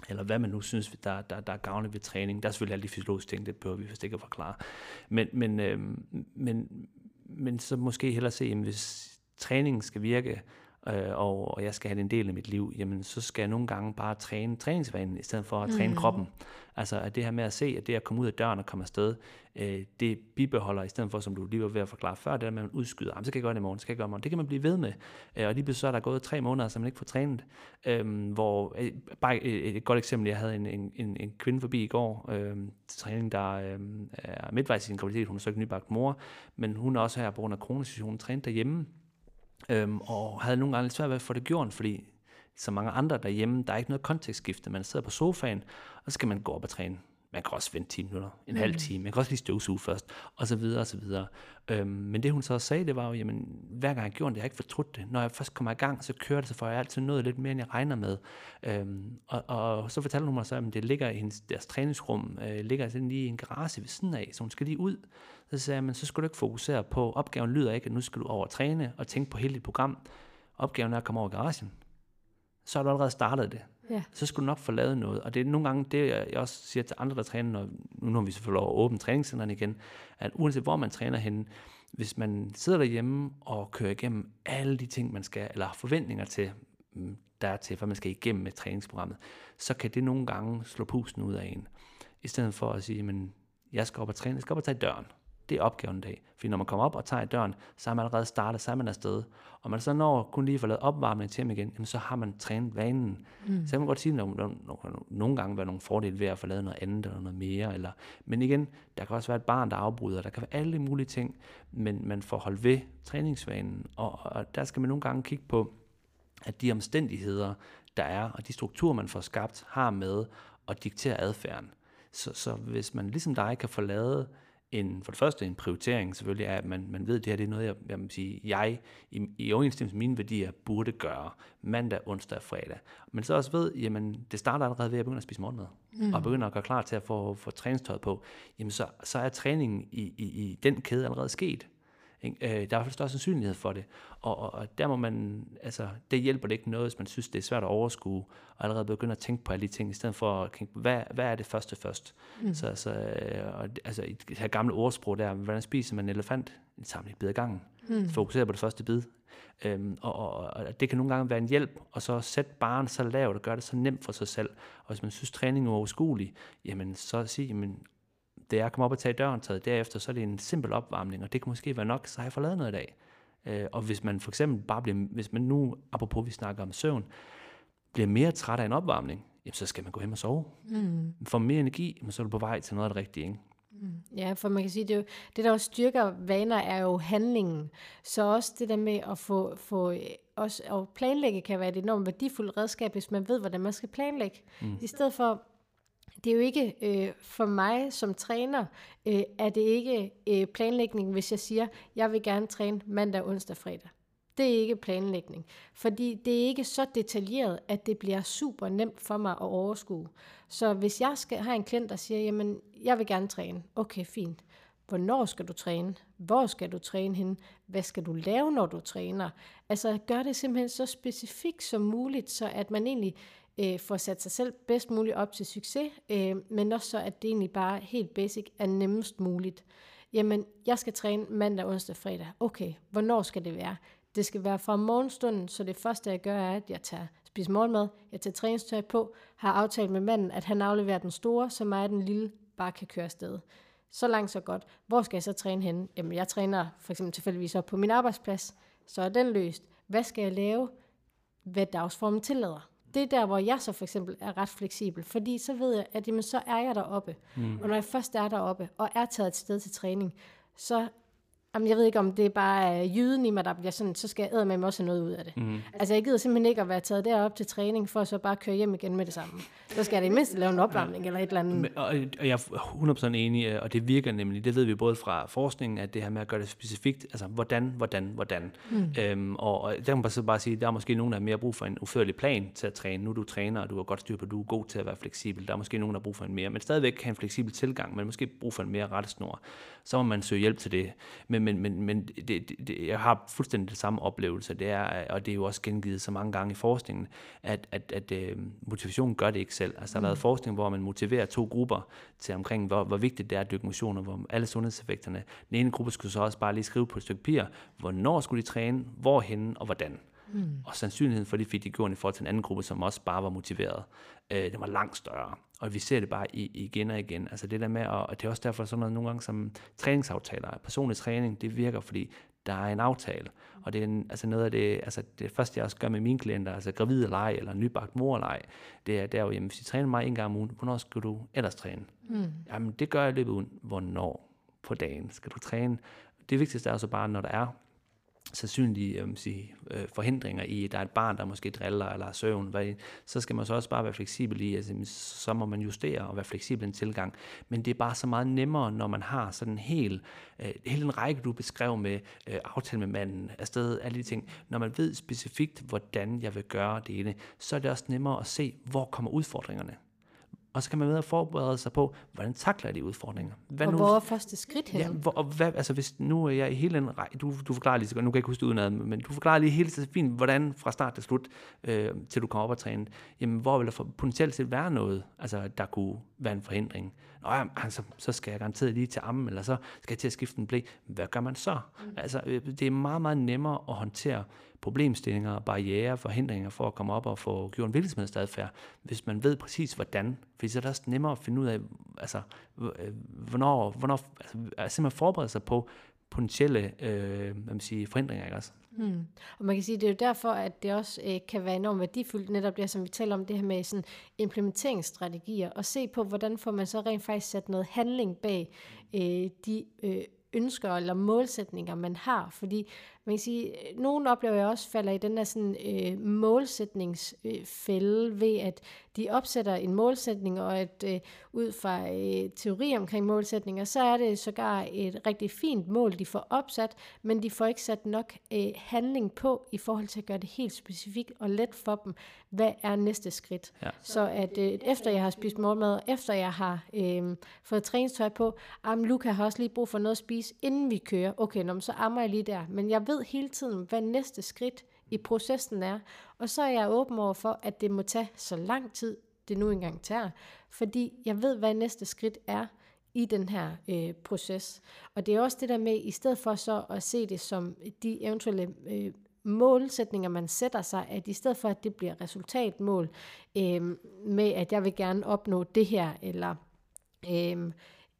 eller hvad man nu synes, der, der, der er gavnligt ved træning. Der er selvfølgelig alle de fysiologiske ting, det behøver vi vist ikke at forklare. Men, men, øh, men, men så måske hellere se, at hvis træningen skal virke, øh, og, og jeg skal have det en del af mit liv, jamen så skal jeg nogle gange bare træne træningsvanen, i stedet for at træne mm. kroppen. Altså at det her med at se, at det at komme ud af døren og komme afsted, øh, det bibeholder, i stedet for, som du lige var ved at forklare før, det der med, at man udskyder, jamen, så kan jeg gøre det i morgen, så kan jeg gøre det i morgen. Det kan man blive ved med. Øh, og lige pludselig så er der gået tre måneder, så man ikke får trænet. Øh, hvor, øh, bare et, et, godt eksempel, jeg havde en, en, en, en kvinde forbi i går, øh, til træning, der øh, er midtvejs i sin graviditet, hun er så ikke nybagt mor, men hun er også her på grund af kronesituationen trænet derhjemme, Øhm, og havde nogle gange lidt svært ved at få det gjort, fordi så mange andre derhjemme, der er ikke noget kontekstskifte. Man sidder på sofaen, og så skal man gå op og træne. Man kan også vente 10 minutter, en mm. halv time, man kan også lige støvsuge først, og så videre, og så videre. Øhm, men det hun så sagde, det var jo, jamen, hver gang jeg gjorde det, jeg har ikke fortrudt det. Når jeg først kommer i gang, så kører det, så får jeg altid noget lidt mere, end jeg regner med. Øhm, og, og, så fortalte hun mig så, at det ligger i hendes, deres træningsrum, øh, ligger sådan lige i en garage ved siden af, så hun skal lige ud. Så sagde jeg, men så skal du ikke fokusere på, opgaven lyder ikke, at nu skal du over træne og tænke på hele dit program. Opgaven er at komme over garagen. Så har du allerede startet det. Ja. Så skulle du nok få lavet noget. Og det er nogle gange det, jeg også siger til andre, der træner, når, nu når vi selvfølgelig over åbne træningscenterne igen, at uanset hvor man træner henne, hvis man sidder derhjemme og kører igennem alle de ting, man skal, eller har forventninger til, mm, der er til, hvad man skal igennem med træningsprogrammet, så kan det nogle gange slå pusten ud af en. I stedet for at sige, men jeg skal op og træne, jeg skal op og tage døren. Det er opgaven i dag. Fordi når man kommer op og tager i døren, så er man allerede startet, så er man afsted. Og man så når kun lige får lavet opvarmning til ham igen, jamen så har man trænet vanen. Mm. Så jeg må godt sige, at der, der, nogle gange være nogle fordele ved at få lavet noget andet eller noget mere. Eller, men igen, der kan også være et barn, der afbryder. Der kan være alle mulige ting, men man får holdt ved træningsvanen. Og, og der skal man nogle gange kigge på, at de omstændigheder, der er, og de strukturer, man får skabt, har med at diktere adfærden. Så, så hvis man ligesom dig kan få lavet en, for det første en prioritering selvfølgelig er, at man, man ved, at det her det er noget, jeg, jeg, vil sige, jeg i, i overensstemmelse med mine værdier burde gøre mandag, onsdag og fredag. Men så også ved, jamen det starter allerede ved at begynde at spise morgenmad, mm. og begynde at gøre klar til at få, få træningstøjet på, jamen så, så er træningen i, i, i den kæde allerede sket. Ikke? Øh, der er i hvert fald større sandsynlighed for det. Og, og, og der må man, altså, det hjælper det ikke noget, hvis man synes, det er svært at overskue, og allerede begynde at tænke på alle de ting, i stedet for at tænke hvad, hvad er det første først? Mm. Så, så øh, og, altså, i det her gamle ordsprog der, hvordan spiser man en elefant? En samling bid ad gangen. Mm. Fokusere på det første bid. Øhm, og, og, og det kan nogle gange være en hjælp, og så sætte barn så lavt og gøre det så nemt for sig selv. Og hvis man synes, træning er overskuelig, jamen så sig, jamen, det er at komme op og tage døren taget derefter, så er det en simpel opvarmning, og det kan måske være nok, så har jeg fået lavet noget i dag. Øh, og hvis man for eksempel bare bliver, hvis man nu, apropos vi snakker om søvn, bliver mere træt af en opvarmning, jamen, så skal man gå hjem og sove. Mm. Får mere energi, men så er du på vej til noget af det rigtige. Ikke? Mm. Ja, for man kan sige, det, jo, det der også styrker vaner, er jo handlingen. Så også det der med at få, få også at planlægge kan være et enormt værdifuldt redskab, hvis man ved, hvordan man skal planlægge. Mm. I stedet for det er jo ikke øh, for mig som træner, øh, er det ikke øh, planlægning, hvis jeg siger, jeg vil gerne træne mandag, onsdag, fredag. Det er ikke planlægning, fordi det er ikke så detaljeret, at det bliver super nemt for mig at overskue. Så hvis jeg skal have en klient, der siger, jamen, jeg vil gerne træne, okay, fint. Hvornår skal du træne? Hvor skal du træne hen? Hvad skal du lave, når du træner? Altså gør det simpelthen så specifikt som muligt, så at man egentlig øh, får sat sig selv bedst muligt op til succes, øh, men også så, at det egentlig bare helt basic er nemmest muligt. jamen, jeg skal træne mandag, onsdag, fredag. Okay, hvornår skal det være? Det skal være fra morgenstunden, så det første, jeg gør, er, at jeg tager spiser morgenmad, jeg tager træningstøj på, har aftalt med manden, at han afleverer den store, så mig den lille bare kan køre afsted. Så langt, så godt. Hvor skal jeg så træne henne? Jamen, jeg træner for eksempel tilfældigvis op på min arbejdsplads. Så er den løst. Hvad skal jeg lave? Hvad dagsformen tillader? Det er der, hvor jeg så for eksempel er ret fleksibel, fordi så ved jeg, at jamen, så er jeg deroppe. Mm. Og når jeg først er deroppe, og er taget et sted til træning, så Jamen, jeg ved ikke, om det er bare jyden i mig, der bliver sådan, så skal jeg med også noget ud af det. Mm. Altså, jeg gider simpelthen ikke at være taget derop til træning, for så bare køre hjem igen med det samme. Så skal jeg det mindste lave en opvarmning ja. eller et eller andet. Og, og jeg er 100% enig, øh, og det virker nemlig, det ved vi både fra forskningen, at det her med at gøre det specifikt, altså hvordan, hvordan, hvordan. Mm. Øhm, og, og der kan man så bare sige, der er måske nogen, der har mere brug for en uførlig plan til at træne. Nu du træner, og du har godt styr på, at du er god til at være fleksibel. Der er måske nogen, der har brug for en mere, men stadigvæk have en fleksibel tilgang, men måske brug for en mere rettesnor. Så må man søge hjælp til det. Men, men, men, men det, det, jeg har fuldstændig det samme oplevelse, det er, og det er jo også gengivet så mange gange i forskningen, at, at, at uh, motivation gør det ikke selv. Altså der har mm. været forskning, hvor man motiverer to grupper til omkring, hvor, hvor vigtigt det er at dykke motion, og hvor alle sundhedseffekterne. Den ene gruppe skulle så også bare lige skrive på et stykke papir, hvornår skulle de træne, hvorhen og hvordan. Mm. Og sandsynligheden for, at de fik det gjort i forhold til en anden gruppe, som også bare var motiveret, øh, det var langt større. Og vi ser det bare igen og igen. Altså det der med, og det er også derfor sådan noget nogle gange som træningsaftaler. Personlig træning, det virker, fordi der er en aftale. Og det er en, altså noget af det, altså det første, jeg også gør med mine klienter, altså gravide leg eller nybagt morleg, det er, det er jo, jamen, hvis I træner mig en gang om ugen, hvornår skal du ellers træne? Mm. Jamen, det gør jeg i løbet af ugen. Hvornår på dagen skal du træne? Det vigtigste er så bare, når der er sandsynlige øh, jeg sige, øh, forhindringer i, at der er et barn, der måske driller eller har søvn, hvad, så skal man så også bare være fleksibel i, altså, så må man justere og være fleksibel i en tilgang. Men det er bare så meget nemmere, når man har sådan en hel, øh, hele en række, du beskrev med øh, aftale med manden, afsted, alle de ting. Når man ved specifikt, hvordan jeg vil gøre det ene, så er det også nemmere at se, hvor kommer udfordringerne og så kan man med at forberede sig på, hvordan takler jeg de udfordringer. Hvad og nu, hvor er første skridt her? Ja, hvor, og hvad, altså hvis nu er jeg i hele en række, du, du forklarer lige så godt, nu kan jeg ikke huske det udenad, men du forklarer lige helt så fint, hvordan fra start til slut, øh, til du kommer op og træne, jamen hvor vil der potentielt set være noget, altså der kunne være en forhindring. Nå ja, altså, så skal jeg garanteret lige til ammen, eller så skal jeg til at skifte en blæ. Hvad gør man så? Mm. Altså, øh, det er meget, meget nemmere at håndtere problemstillinger, barriere, forhindringer for at komme op og få gjort en virksomhedsadfærd, hvis man ved præcis hvordan. For så er det også nemmere at finde ud af, altså, øh, hvornår, hvornår altså, altså simpelthen forberede sig på potentielle øh, hvad man siger, forhindringer. Ikke også? Hmm. Og man kan sige, det er jo derfor, at det også øh, kan være enormt værdifuldt, netop det, som vi taler om, det her med sådan implementeringsstrategier, og se på, hvordan får man så rent faktisk sat noget handling bag øh, de øh, ønsker eller målsætninger, man har. Fordi man kan sige, nogen oplever jeg også falder i den der sådan, øh, målsætningsfælde øh, ved, at de opsætter en målsætning, og at øh, ud fra øh, teori omkring målsætninger, så er det sågar et rigtig fint mål, de får opsat, men de får ikke sat nok øh, handling på i forhold til at gøre det helt specifikt og let for dem, hvad er næste skridt. Ja. Så at øh, efter jeg har spist morgenmad, efter jeg har øh, fået træningstøj på, am Luca har også lige brug for noget at spise, inden vi kører. Okay, nå, så ammer jeg lige der. Men jeg ved hele tiden, hvad næste skridt i processen er. Og så er jeg åben over for, at det må tage så lang tid, det nu engang tager. Fordi jeg ved, hvad næste skridt er i den her øh, proces. Og det er også det der med, i stedet for så at se det som de eventuelle øh, målsætninger, man sætter sig, at i stedet for, at det bliver resultatmål øh, med, at jeg vil gerne opnå det her, eller øh,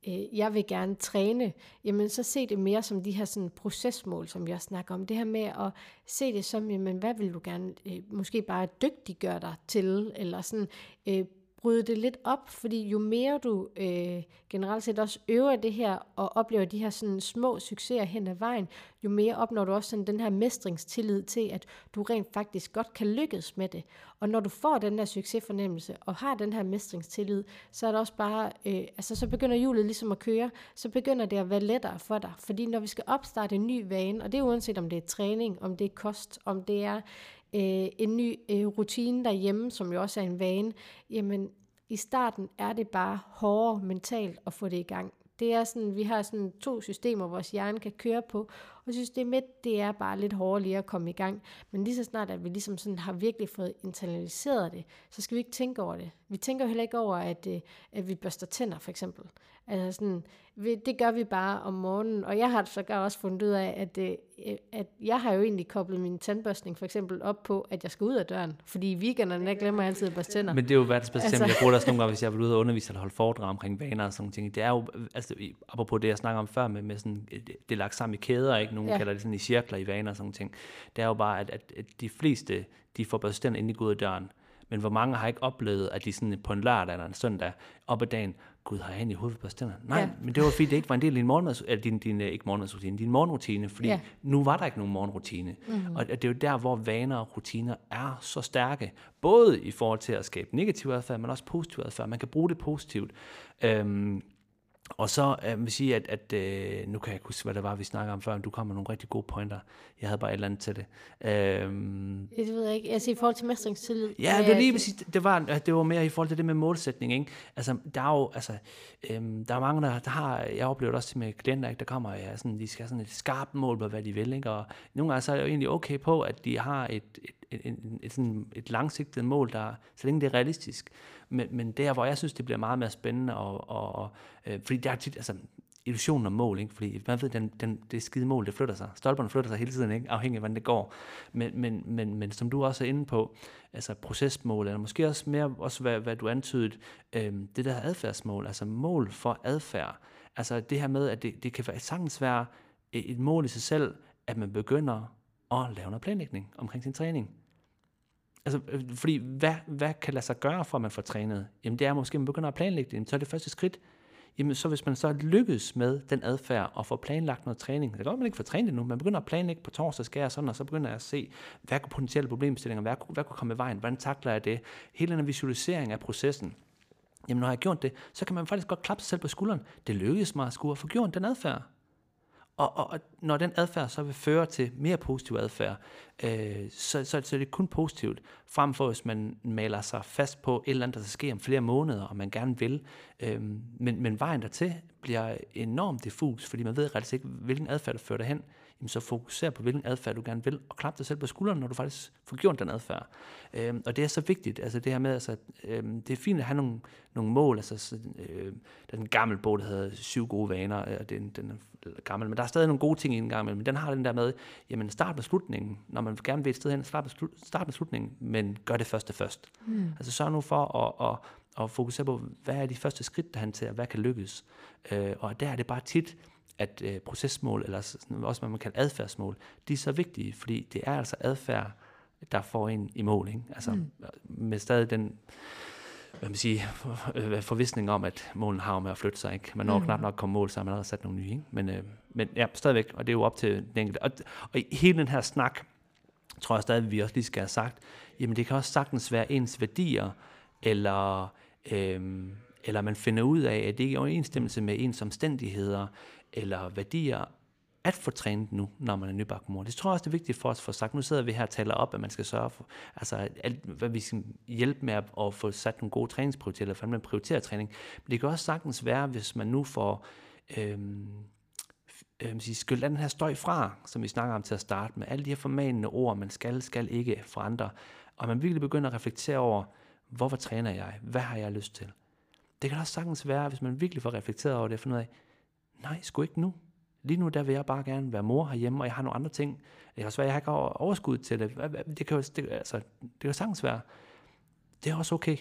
øh, jeg vil gerne træne, jamen så se det mere som de her sådan procesmål, som jeg snakker om. Det her med at se det som, jamen hvad vil du gerne, øh, måske bare dygtiggøre dig til, eller sådan øh, bryde det lidt op, fordi jo mere du øh, generelt set også øver det her og oplever de her sådan små succeser hen ad vejen, jo mere opnår du også sådan den her mestringstillid til, at du rent faktisk godt kan lykkes med det. Og når du får den her succesfornemmelse og har den her mestringstillid, så er det også bare, øh, altså så begynder hjulet ligesom at køre, så begynder det at være lettere for dig. Fordi når vi skal opstarte en ny vane, og det er uanset om det er træning, om det er kost, om det er øh, en ny øh, rutine derhjemme, som jo også er en vane, jamen i starten er det bare hårdere mentalt at få det i gang. Det er sådan, vi har sådan to systemer, vores hjerne kan køre på, og system 1, det er bare lidt hårdere lige at komme i gang. Men lige så snart, at vi ligesom sådan har virkelig fået internaliseret det, så skal vi ikke tænke over det. Vi tænker jo heller ikke over, at, øh, at vi børster tænder, for eksempel. Altså sådan, det gør vi bare om morgenen, og jeg har så også fundet ud af, at, øh, at jeg har jo egentlig koblet min tandbørstning for eksempel op på, at jeg skal ud af døren, fordi i weekenderne, der glemmer jeg altid at børste tænder. Men det er jo verdens bedste altså. Jeg bruger det også nogle gange, hvis jeg vil ud og undervise eller holde foredrag omkring vaner og sådan ting. Det er jo, altså apropos det, jeg snakker om før med, med sådan, det er lagt sammen i kæder, ikke? Nogen ja. kalder det sådan i cirkler i vaner og sådan ting. Det er jo bare, at, at, at de fleste, de får børste tænder, inden de går ud af døren. Men hvor mange har ikke oplevet, at de sådan på en lørdag eller en søndag op ad dagen gud, har jeg egentlig hovedet på stænder? Nej, ja. men det var fordi, det ikke var en del af din, morgenmads, eller din, din, ikke morgenmadsrutine, din morgenrutine, fordi ja. nu var der ikke nogen morgenrutine. Mm-hmm. Og det er jo der, hvor vaner og rutiner er så stærke, både i forhold til at skabe negativ adfærd, men også positiv adfærd. Man kan bruge det positivt. Øhm, og så øh, vil sige, at, at øh, nu kan jeg ikke huske, hvad det var, vi snakkede om før, men du kom med nogle rigtig gode pointer. Jeg havde bare et eller andet til det. Øhm, det ved jeg ikke. Altså i forhold til mestringstillid. Ja, det var lige præcis, det var, det var mere i forhold til det med målsætning. Ikke? Altså, der er jo, altså, øhm, der er mange, der, der har, jeg oplever det også med klienter, ikke? der kommer, ja, sådan, de skal have sådan et skarpt mål på, hvad de vil. Ikke? Og nogle gange så er det jo egentlig okay på, at de har et, et, et, et, et, sådan et langsigtet mål, der, så længe det er realistisk. Men, men der, hvor jeg synes, det bliver meget mere spændende, og, og, og øh, fordi der er tit, altså, illusionen om mål, ikke? fordi man ved, den, den, det skide mål, det flytter sig. Stolperne flytter sig hele tiden, ikke? afhængig af, hvordan det går. Men, men, men, men som du også er inde på, altså procesmål, eller måske også mere, også hvad, hvad du antydede, øh, det der adfærdsmål, altså mål for adfærd. Altså det her med, at det, det kan sagtens være øh, et mål i sig selv, at man begynder at lave noget planlægning omkring sin træning. Altså, øh, fordi hvad, hvad kan lade sig gøre, for at man får trænet? Jamen det er måske, at man begynder at planlægge det. Så er det første skridt, jamen så hvis man så lykkes med den adfærd og får planlagt noget træning, det kan godt, man ikke får trænet nu, man begynder at planlægge på torsdag, skal jeg sådan, og så begynder jeg at se, hvad kunne potentielle problemstillinger, hvad, hvad kunne komme i vejen, hvordan takler jeg det, hele den visualisering af processen. Jamen når jeg har gjort det, så kan man faktisk godt klappe sig selv på skulderen. Det lykkedes mig at skulle få gjort den adfærd. Og, og, og når den adfærd så vil føre til mere positiv adfærd, øh, så, så, så er det kun positivt, frem for hvis man maler sig fast på et eller andet, der skal ske om flere måneder, og man gerne vil. Øh, men, men vejen dertil bliver enormt diffus, fordi man ved ret ikke, hvilken adfærd der fører derhen. hen jamen så fokuser på, hvilken adfærd du gerne vil, og klap dig selv på skulderen, når du faktisk får gjort den adfærd. Øhm, og det er så vigtigt, altså det her med, altså, øhm, det er fint at have nogle, nogle mål, altså så, øh, der er en gammel bog, der hedder Syv gode vaner, og den, den er gammel, men der er stadig nogle gode ting i en gang men den har den der med, jamen start med slutningen, når man gerne vil et sted hen, start med, slut, start med slutningen, men gør det første først. Mm. Altså sørg nu for at, at, at fokusere på, hvad er de første skridt, der han til, og hvad kan lykkes. Øh, og der er det bare tit, at øh, procesmål, eller sådan, også hvad man kalder adfærdsmål, de er så vigtige, fordi det er altså adfærd, der får en i mål. Ikke? Altså mm. med stadig den hvad man siger, for, forvisning om, at målen har med at flytte sig. Ikke? Man når mm. knap nok komme mål, så har man allerede sat nogle nye. Ikke? Men, øh, men ja, stadigvæk, og det er jo op til den enkelte. Og, og i hele den her snak, tror jeg stadig, vi også lige skal have sagt, jamen det kan også sagtens være ens værdier, eller, øh, eller man finder ud af, at det ikke er overensstemmelse med ens omstændigheder, eller værdier at få trænet nu, når man er nybagt mor. Det tror jeg også, det er vigtigt for os at få sagt. Nu sidder vi her og taler op, at man skal sørge for, altså alt, hvad vi skal hjælpe med at, at få sat nogle gode træningsprioriteter, eller hvordan man prioriterer træning. Men det kan også sagtens være, hvis man nu får øhm, øhm, skyldt den her støj fra, som vi snakker om til at starte med, alle de her formanende ord, man skal, skal ikke for andre, og man virkelig begynder at reflektere over, hvorfor træner jeg? Hvad har jeg lyst til? Det kan også sagtens være, hvis man virkelig får reflekteret over det, og fundet ud af, nej, sgu ikke nu. Lige nu, der vil jeg bare gerne være mor herhjemme, og jeg har nogle andre ting. Jeg har svært, jeg har ikke overskud til det. Det kan jo, det, altså, det kan sagtens være. Det er også okay.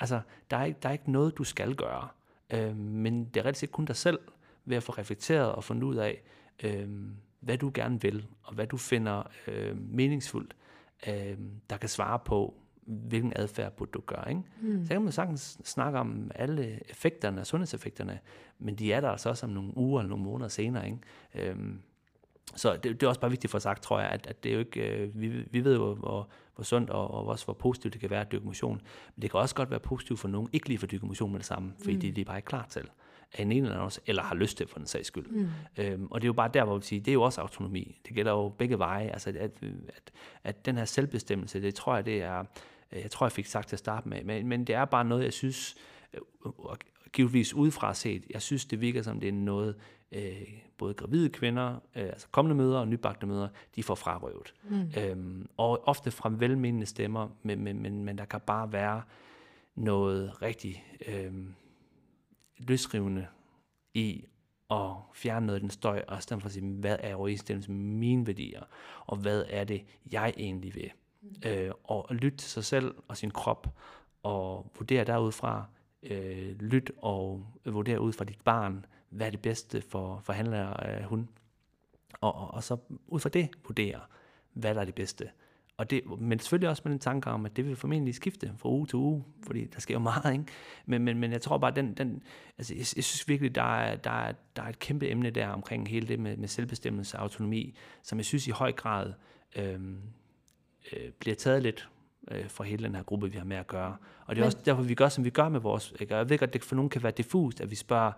Altså, der er ikke, der er ikke noget, du skal gøre. Øh, men det er rigtig set kun dig selv, ved at få reflekteret og fundet ud af, øh, hvad du gerne vil, og hvad du finder øh, meningsfuldt, øh, der kan svare på, hvilken adfærd burde du gøre. Ikke? Mm. Så kan man sagtens snakke om alle effekterne, sundhedseffekterne, men de er der altså også om nogle uger eller nogle måneder senere. Ikke? Øhm, så det, det er også bare vigtigt for sagt, tror jeg, at, at det er jo ikke, øh, vi, vi ved jo, hvor, hvor sundt og, og også hvor positivt det kan være at dyrke motion. Men det kan også godt være positivt for nogen, ikke lige for dyrke motion med det samme, fordi mm. de, de er bare ikke klar til af en eller anden også, eller har lyst til for den sags skyld. Mm. Øhm, og det er jo bare der, hvor vi siger, det er jo også autonomi. Det gælder jo begge veje. Altså, at, at, at den her selvbestemmelse, det tror jeg, det er, jeg tror, jeg fik sagt til at starte med, men, men det er bare noget, jeg synes, øh, givetvis udefra set, jeg synes, det virker som, det er noget, øh, både gravide kvinder, øh, altså kommende mødre og nybagte mødre, de får frarøvet. Mm. Øhm, og ofte fra velmenende stemmer, men, men, men, men der kan bare være noget rigtig øh, løsrivende i at fjerne noget af den støj, og i stedet for at sige, hvad er overensstemmelse med mine værdier, og hvad er det, jeg egentlig vil. Mm. Øh, og lytte til sig selv og sin krop, og vurdere derudfra, øh, lyt og vurdere ud fra dit barn, hvad er det bedste for, for handler øh, hun. Og, og, og så ud fra det vurdere, hvad der er det bedste. Og det, men selvfølgelig også med den tanke om, at det vil formentlig skifte fra uge til uge, fordi der sker jo meget, ikke? Men, men, men jeg tror bare, den, den altså jeg, jeg synes virkelig, der er, der, er, der er et kæmpe emne der omkring hele det med, med selvbestemmelse og autonomi, som jeg synes i høj grad øh, øh, bliver taget lidt øh, for hele den her gruppe, vi har med at gøre. Og det er men, også derfor, vi gør, som vi gør med vores... Ikke? jeg ved godt, det for nogen kan være diffust, at vi spørger,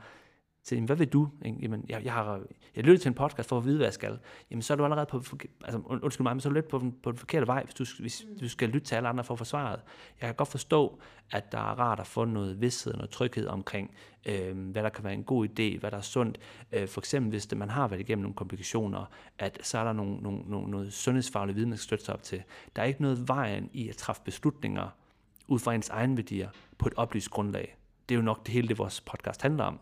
til, hvad vil du? Jamen, jeg, jeg, har, jeg lytter til en podcast for at vide, hvad jeg skal. Jamen, så er du allerede på, altså, undskyld mig, men så er du lidt på, på den forkerte vej, hvis du, hvis du skal lytte til alle andre for at få svaret. Jeg kan godt forstå, at der er rart at få noget vidsthed og noget tryghed omkring, øh, hvad der kan være en god idé, hvad der er sundt. Øh, for eksempel, hvis det, man har været igennem nogle komplikationer, at så er der nogle, nogle, nogle, noget sundhedsfaglig viden, man skal støtte sig op til. Der er ikke noget vejen i at træffe beslutninger ud fra ens egen værdier på et oplyst grundlag. Det er jo nok det hele, det vores podcast handler om.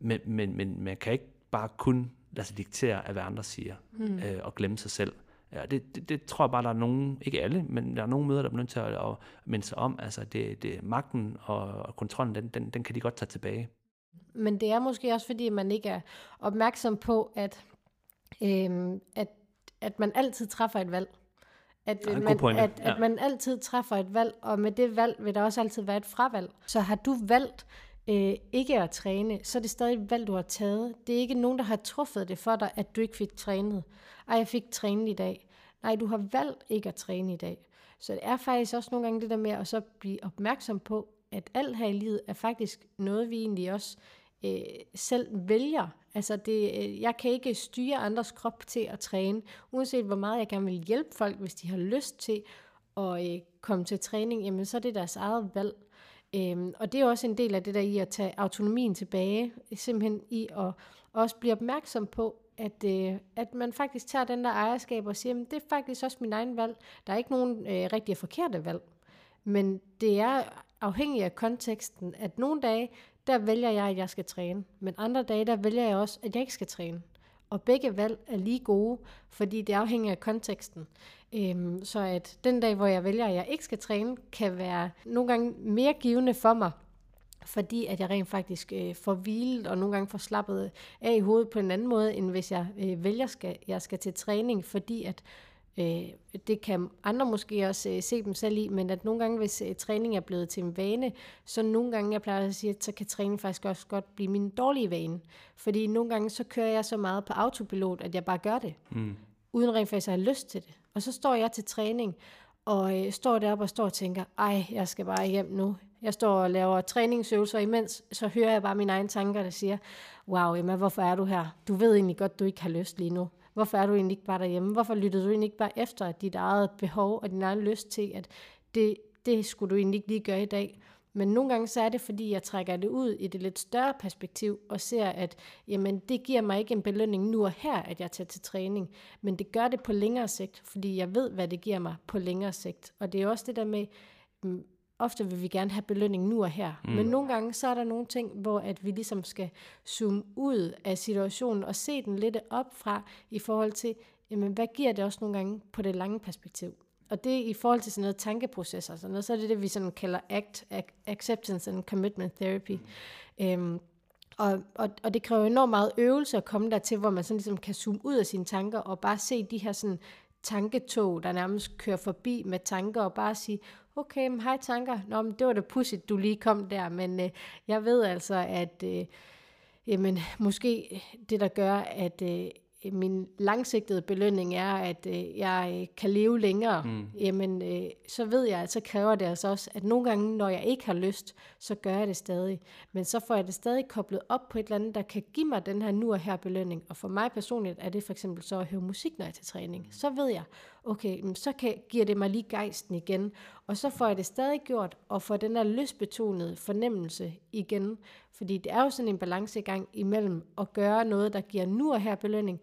Men, men, men man kan ikke bare kun lade sig diktere af, hvad andre siger, mm. øh, og glemme sig selv. Ja, det, det, det tror jeg bare, der er nogen, ikke alle, men der er nogle møder, der er nødt til at, at minde sig om. Altså, det, det, magten og, og kontrollen, den, den, den kan de godt tage tilbage. Men det er måske også, fordi man ikke er opmærksom på, at, øhm, at, at man altid træffer et valg. At, ja, man, at, ja. at man altid træffer et valg, og med det valg vil der også altid være et fravalg. Så har du valgt øh, ikke at træne, så er det stadig et valg, du har taget. Det er ikke nogen, der har truffet det for dig, at du ikke fik trænet. Ej, jeg fik trænet i dag. Nej, du har valgt ikke at træne i dag. Så det er faktisk også nogle gange det der med at så blive opmærksom på, at alt her i livet er faktisk noget, vi egentlig også øh, selv vælger. Altså det, øh, jeg kan ikke styre andres krop til at træne, uanset hvor meget jeg gerne vil hjælpe folk, hvis de har lyst til at øh, komme til træning, jamen så er det deres eget valg. Øhm, og det er også en del af det der i at tage autonomien tilbage, simpelthen i at også blive opmærksom på, at, øh, at man faktisk tager den der ejerskab og siger, at det er faktisk også min egen valg. Der er ikke nogen øh, rigtig forkerte valg. Men det er afhængigt af konteksten, at nogle dage, der vælger jeg, at jeg skal træne. Men andre dage, der vælger jeg også, at jeg ikke skal træne. Og begge valg er lige gode, fordi det afhænger af konteksten. Øhm, så at den dag, hvor jeg vælger, at jeg ikke skal træne, kan være nogle gange mere givende for mig, fordi at jeg rent faktisk øh, får hvilet og nogle gange får slappet af i hovedet på en anden måde, end hvis jeg øh, vælger, skal, jeg skal til træning, fordi at øh, det kan andre måske også øh, se dem selv i, men at nogle gange, hvis øh, træning er blevet til en vane, så nogle gange, jeg plejer at sige, at så kan træning faktisk også godt blive min dårlige vane. Fordi nogle gange, så kører jeg så meget på autopilot, at jeg bare gør det, mm uden rent faktisk at have lyst til det. Og så står jeg til træning, og øh, står deroppe og står og tænker, ej, jeg skal bare hjem nu. Jeg står og laver træningsøvelser imens, så hører jeg bare mine egne tanker, der siger, wow Emma, hvorfor er du her? Du ved egentlig godt, du ikke har lyst lige nu. Hvorfor er du egentlig ikke bare derhjemme? Hvorfor lyttede du egentlig ikke bare efter dit eget behov og din egen lyst til, at det, det skulle du egentlig ikke lige gøre i dag? Men nogle gange så er det, fordi jeg trækker det ud i det lidt større perspektiv og ser, at jamen, det giver mig ikke en belønning nu og her, at jeg tager til træning. Men det gør det på længere sigt, fordi jeg ved, hvad det giver mig på længere sigt. Og det er også det der med, mm, ofte vil vi gerne have belønning nu og her. Mm. Men nogle gange så er der nogle ting, hvor at vi ligesom skal zoome ud af situationen og se den lidt op fra i forhold til, jamen, hvad giver det også nogle gange på det lange perspektiv. Og det i forhold til sådan noget tankeprocesser, sådan noget, så er det det, vi sådan kalder ACT, Acceptance and Commitment Therapy. Mm. Øhm, og, og, og det kræver enormt meget øvelse at komme der til, hvor man sådan ligesom kan zoome ud af sine tanker og bare se de her sådan tanketog, der nærmest kører forbi med tanker og bare sige, okay, men hej tanker, Nå, men det var da pudsigt, du lige kom der, men øh, jeg ved altså, at øh, jamen, måske det, der gør, at øh, min langsigtede belønning er, at øh, jeg øh, kan leve længere, mm. jamen øh, så ved jeg, at så kræver det altså også, at nogle gange, når jeg ikke har lyst, så gør jeg det stadig. Men så får jeg det stadig koblet op på et eller andet, der kan give mig den her nu og her belønning. Og for mig personligt er det for eksempel så at høre musik, når jeg er til træning. Så ved jeg, okay, så kan, giver det mig lige gejsten igen, og så får jeg det stadig gjort, og får den der lystbetonede fornemmelse igen, fordi det er jo sådan en balancegang imellem at gøre noget, der giver nu og her belønning,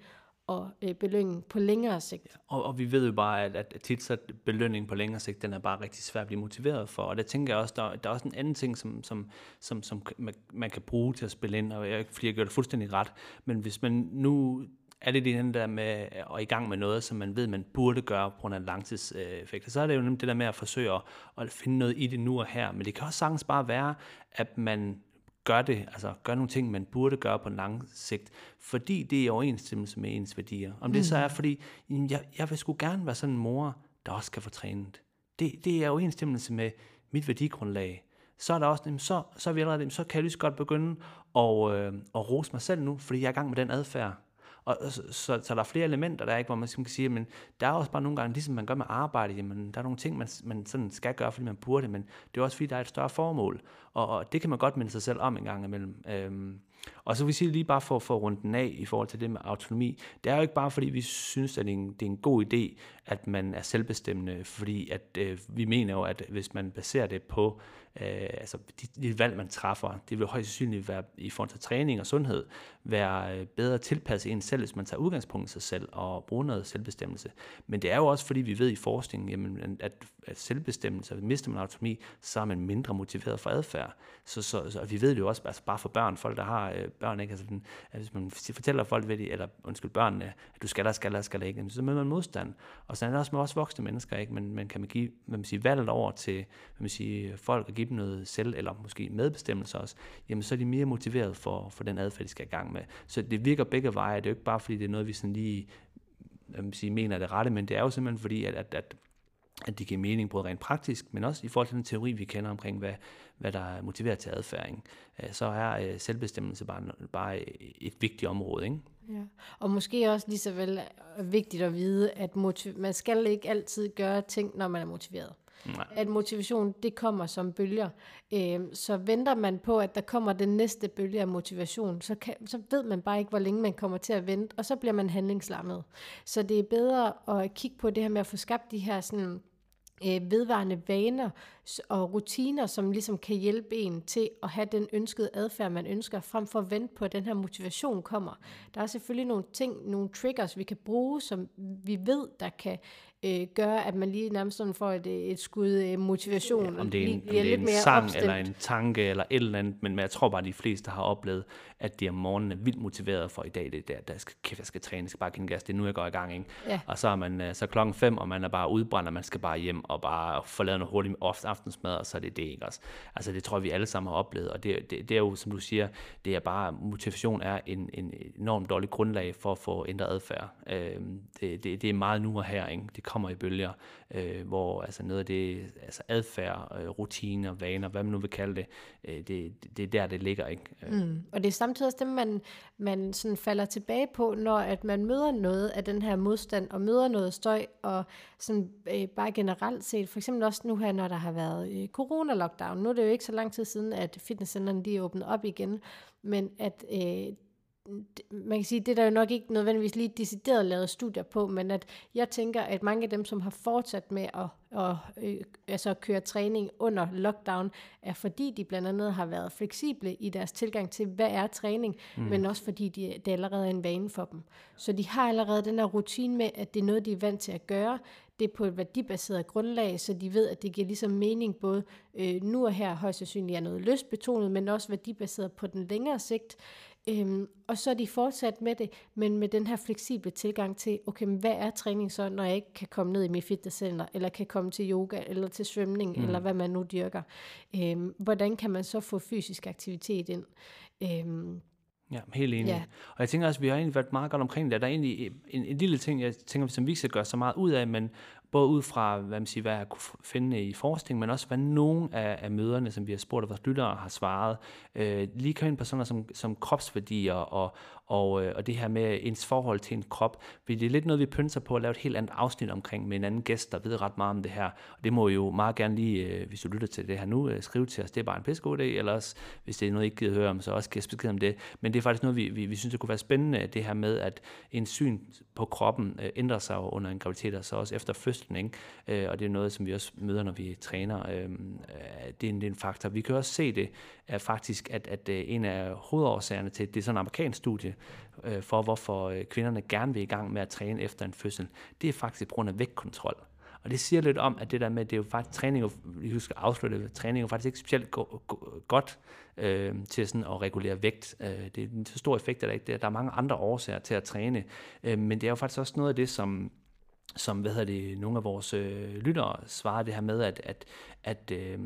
og øh, belønning på længere sigt. Og, og vi ved jo bare, at, at tit så belønning på længere sigt, den er bare rigtig svær at blive motiveret for. Og der tænker jeg også, der, der er også en anden ting, som, som, som, som man, man kan bruge til at spille ind, og jeg, fordi jeg gør det fuldstændig ret, men hvis man nu er det den der med at i gang med noget, som man ved, man burde gøre på grund af langtidseffekter, så er det jo nemt det der med at forsøge at, at finde noget i det nu og her. Men det kan også sagtens bare være, at man gør det, altså gør nogle ting, man burde gøre på lang sigt, fordi det er i overensstemmelse med ens værdier. Om det mm. så er, fordi jeg, jeg vil sgu gerne være sådan en mor, der også skal få trænet. Det, det er i overensstemmelse med mit værdigrundlag. Så er der også, så, så er vi allerede, så kan jeg lige så godt begynde at, øh, at rose mig selv nu, fordi jeg er i gang med den adfærd. Og, så, så, så der er flere elementer der, er ikke, hvor man ligesom kan sige, men der er også bare nogle gange, ligesom man gør med arbejde, jamen, der er nogle ting, man, man sådan skal gøre, fordi man burde, men det er også fordi, der er et større formål. Og, og det kan man godt minde sig selv om en gang imellem. Øhm, og så vil jeg sige lige bare for, for at runde den af i forhold til det med autonomi. Det er jo ikke bare fordi, vi synes, at det er en, det er en god idé, at man er selvbestemmende, fordi at, øh, vi mener jo, at hvis man baserer det på øh, altså de, de valg, man træffer, det vil højst sandsynligt være i forhold til træning og sundhed, være øh, bedre tilpasset en selv, hvis man tager udgangspunkt i sig selv og bruger noget selvbestemmelse. Men det er jo også fordi, vi ved i forskningen, jamen, at, at selvbestemmelse, at mister man autonomi, så er man mindre motiveret for adfærd. Så, så, så og vi ved det jo også, altså bare for børn, folk der har øh, børn, ikke? Altså, at hvis man fortæller folk, ved de, eller undskyld børnene, at du skal der, skal der, skal der ikke, så møder man modstand. Og så er det også med også voksne mennesker, ikke? Men, men kan man give hvad man siger, valget over til hvad man siger, folk og give dem noget selv, eller måske medbestemmelse også, jamen så er de mere motiveret for, for den adfærd, de skal i gang med. Så det virker begge veje. Det er jo ikke bare, fordi det er noget, vi sådan lige sige, mener er det rette, men det er jo simpelthen fordi, at, at, at at det giver mening både rent praktisk, men også i forhold til den teori, vi kender omkring, hvad, hvad der motiverer til adfærd. Øh, så er øh, selvbestemmelse bare, bare øh, et vigtigt område. Ikke? Ja. Og måske også lige så vel vigtigt at vide, at motiv- man skal ikke altid gøre ting, når man er motiveret. Nej. At motivation, det kommer som bølger. Øh, så venter man på, at der kommer den næste bølge af motivation, så, kan, så ved man bare ikke, hvor længe man kommer til at vente, og så bliver man handlingslammet. Så det er bedre at kigge på det her med at få skabt de her sådan, øh, vedvarende vaner og rutiner, som ligesom kan hjælpe en til at have den ønskede adfærd, man ønsker, frem for at vente på, at den her motivation kommer. Der er selvfølgelig nogle ting, nogle triggers, vi kan bruge, som vi ved, der kan øh, gør, at man lige nærmest sådan får et, et skud øh, motivation. Ja, om det er en, om det er en mere sang, opstemt. eller en tanke, eller et eller andet, men jeg tror bare, at de fleste har oplevet, at de om morgenen er vildt motiveret for i dag, det der, der skal, kæft, jeg skal træne, jeg skal bare give gas, det er nu, jeg går i gang, ikke? Ja. Og så er man øh, så klokken fem, og man er bare udbrændt, og man skal bare hjem og bare få lavet noget hurtigt aftensmad, og så er det det, ikke også? Altså, det tror jeg, vi alle sammen har oplevet, og det, det, det er jo, som du siger, det er bare, motivation er en, en enormt dårlig grundlag for at få ændret adfærd. Øh, det, det, det er meget nu og her, ikke? Det kommer i bølger, øh, hvor altså noget af det, altså adfærd, øh, rutiner, vaner, hvad man nu vil kalde det, øh, det, det er der, det ligger. Ikke? Øh. Mm. Og det er samtidig også det, man, man sådan falder tilbage på, når at man møder noget af den her modstand, og møder noget støj, og sådan øh, bare generelt set, for eksempel også nu her, når der har været øh, corona-lockdown, nu er det jo ikke så lang tid siden, at fitnesscenterne de er åbnet op igen, men at øh, man kan sige, det er der jo nok ikke nødvendigvis lige decideret lavet studier på, men at jeg tænker, at mange af dem, som har fortsat med at, at, øh, altså at køre træning under lockdown, er fordi de blandt andet har været fleksible i deres tilgang til, hvad er træning, mm. men også fordi de, det allerede er en vane for dem. Så de har allerede den her rutine med, at det er noget, de er vant til at gøre. Det på et værdibaseret grundlag, så de ved, at det giver ligesom mening både øh, nu og her højst sandsynligt er noget lystbetonet, men også værdibaseret på den længere sigt. Øhm, og så er de fortsat med det, men med den her fleksible tilgang til, okay, men hvad er træning så, når jeg ikke kan komme ned i mit fitnesscenter, eller kan komme til yoga, eller til svømning, mm. eller hvad man nu dyrker. Øhm, hvordan kan man så få fysisk aktivitet ind? Øhm, Ja, helt enig. Ja. Og jeg tænker også, at vi har egentlig været meget godt omkring det. Der er egentlig en, en lille ting, jeg tænker, som vi ikke skal gøre så meget ud af, men både ud fra, hvad man siger, hvad jeg kunne finde i forskning, men også hvad nogle af, af møderne, som vi har spurgt af vores lyttere, har svaret. Øh, lige kan ind på sådan noget som, som kropsværdier og, og, øh, og det her med ens forhold til en krop. Fordi det er lidt noget, vi pynser på at lave et helt andet afsnit omkring med en anden gæst, der ved ret meget om det her. Og det må jo meget gerne lige, øh, hvis du lytter til det her nu, øh, skrive til os. Det er bare en pissegod idé, eller også, hvis det er noget, I ikke gider høre om, så også giv os besked om det. Men det er faktisk noget, vi, vi, vi synes, det kunne være spændende, det her med, at en syn på kroppen øh, ændrer sig under en graviditet, og så også efter fødslen. Ikke? Øh, og det er noget, som vi også møder, når vi træner. Øhm, øh, det, er en, det er en faktor. Vi kan også se det, er faktisk, at, at øh, en af hovedårsagerne til, det er sådan en amerikansk studie, øh, for hvorfor øh, kvinderne gerne vil i gang med at træne efter en fødsel, det er faktisk på grund af vægtkontrol. Og det siger lidt om, at det der med, det er jo faktisk træning, vi skal afslutte, træning er jo faktisk ikke specielt go- go- godt øh, til sådan at regulere vægt. Øh, det er en så stor effekt, at der ikke der er mange andre årsager til at træne, øh, men det er jo faktisk også noget af det, som som hvad hedder det, nogle af vores øh, lyttere svarer det her med, at, at, at øh,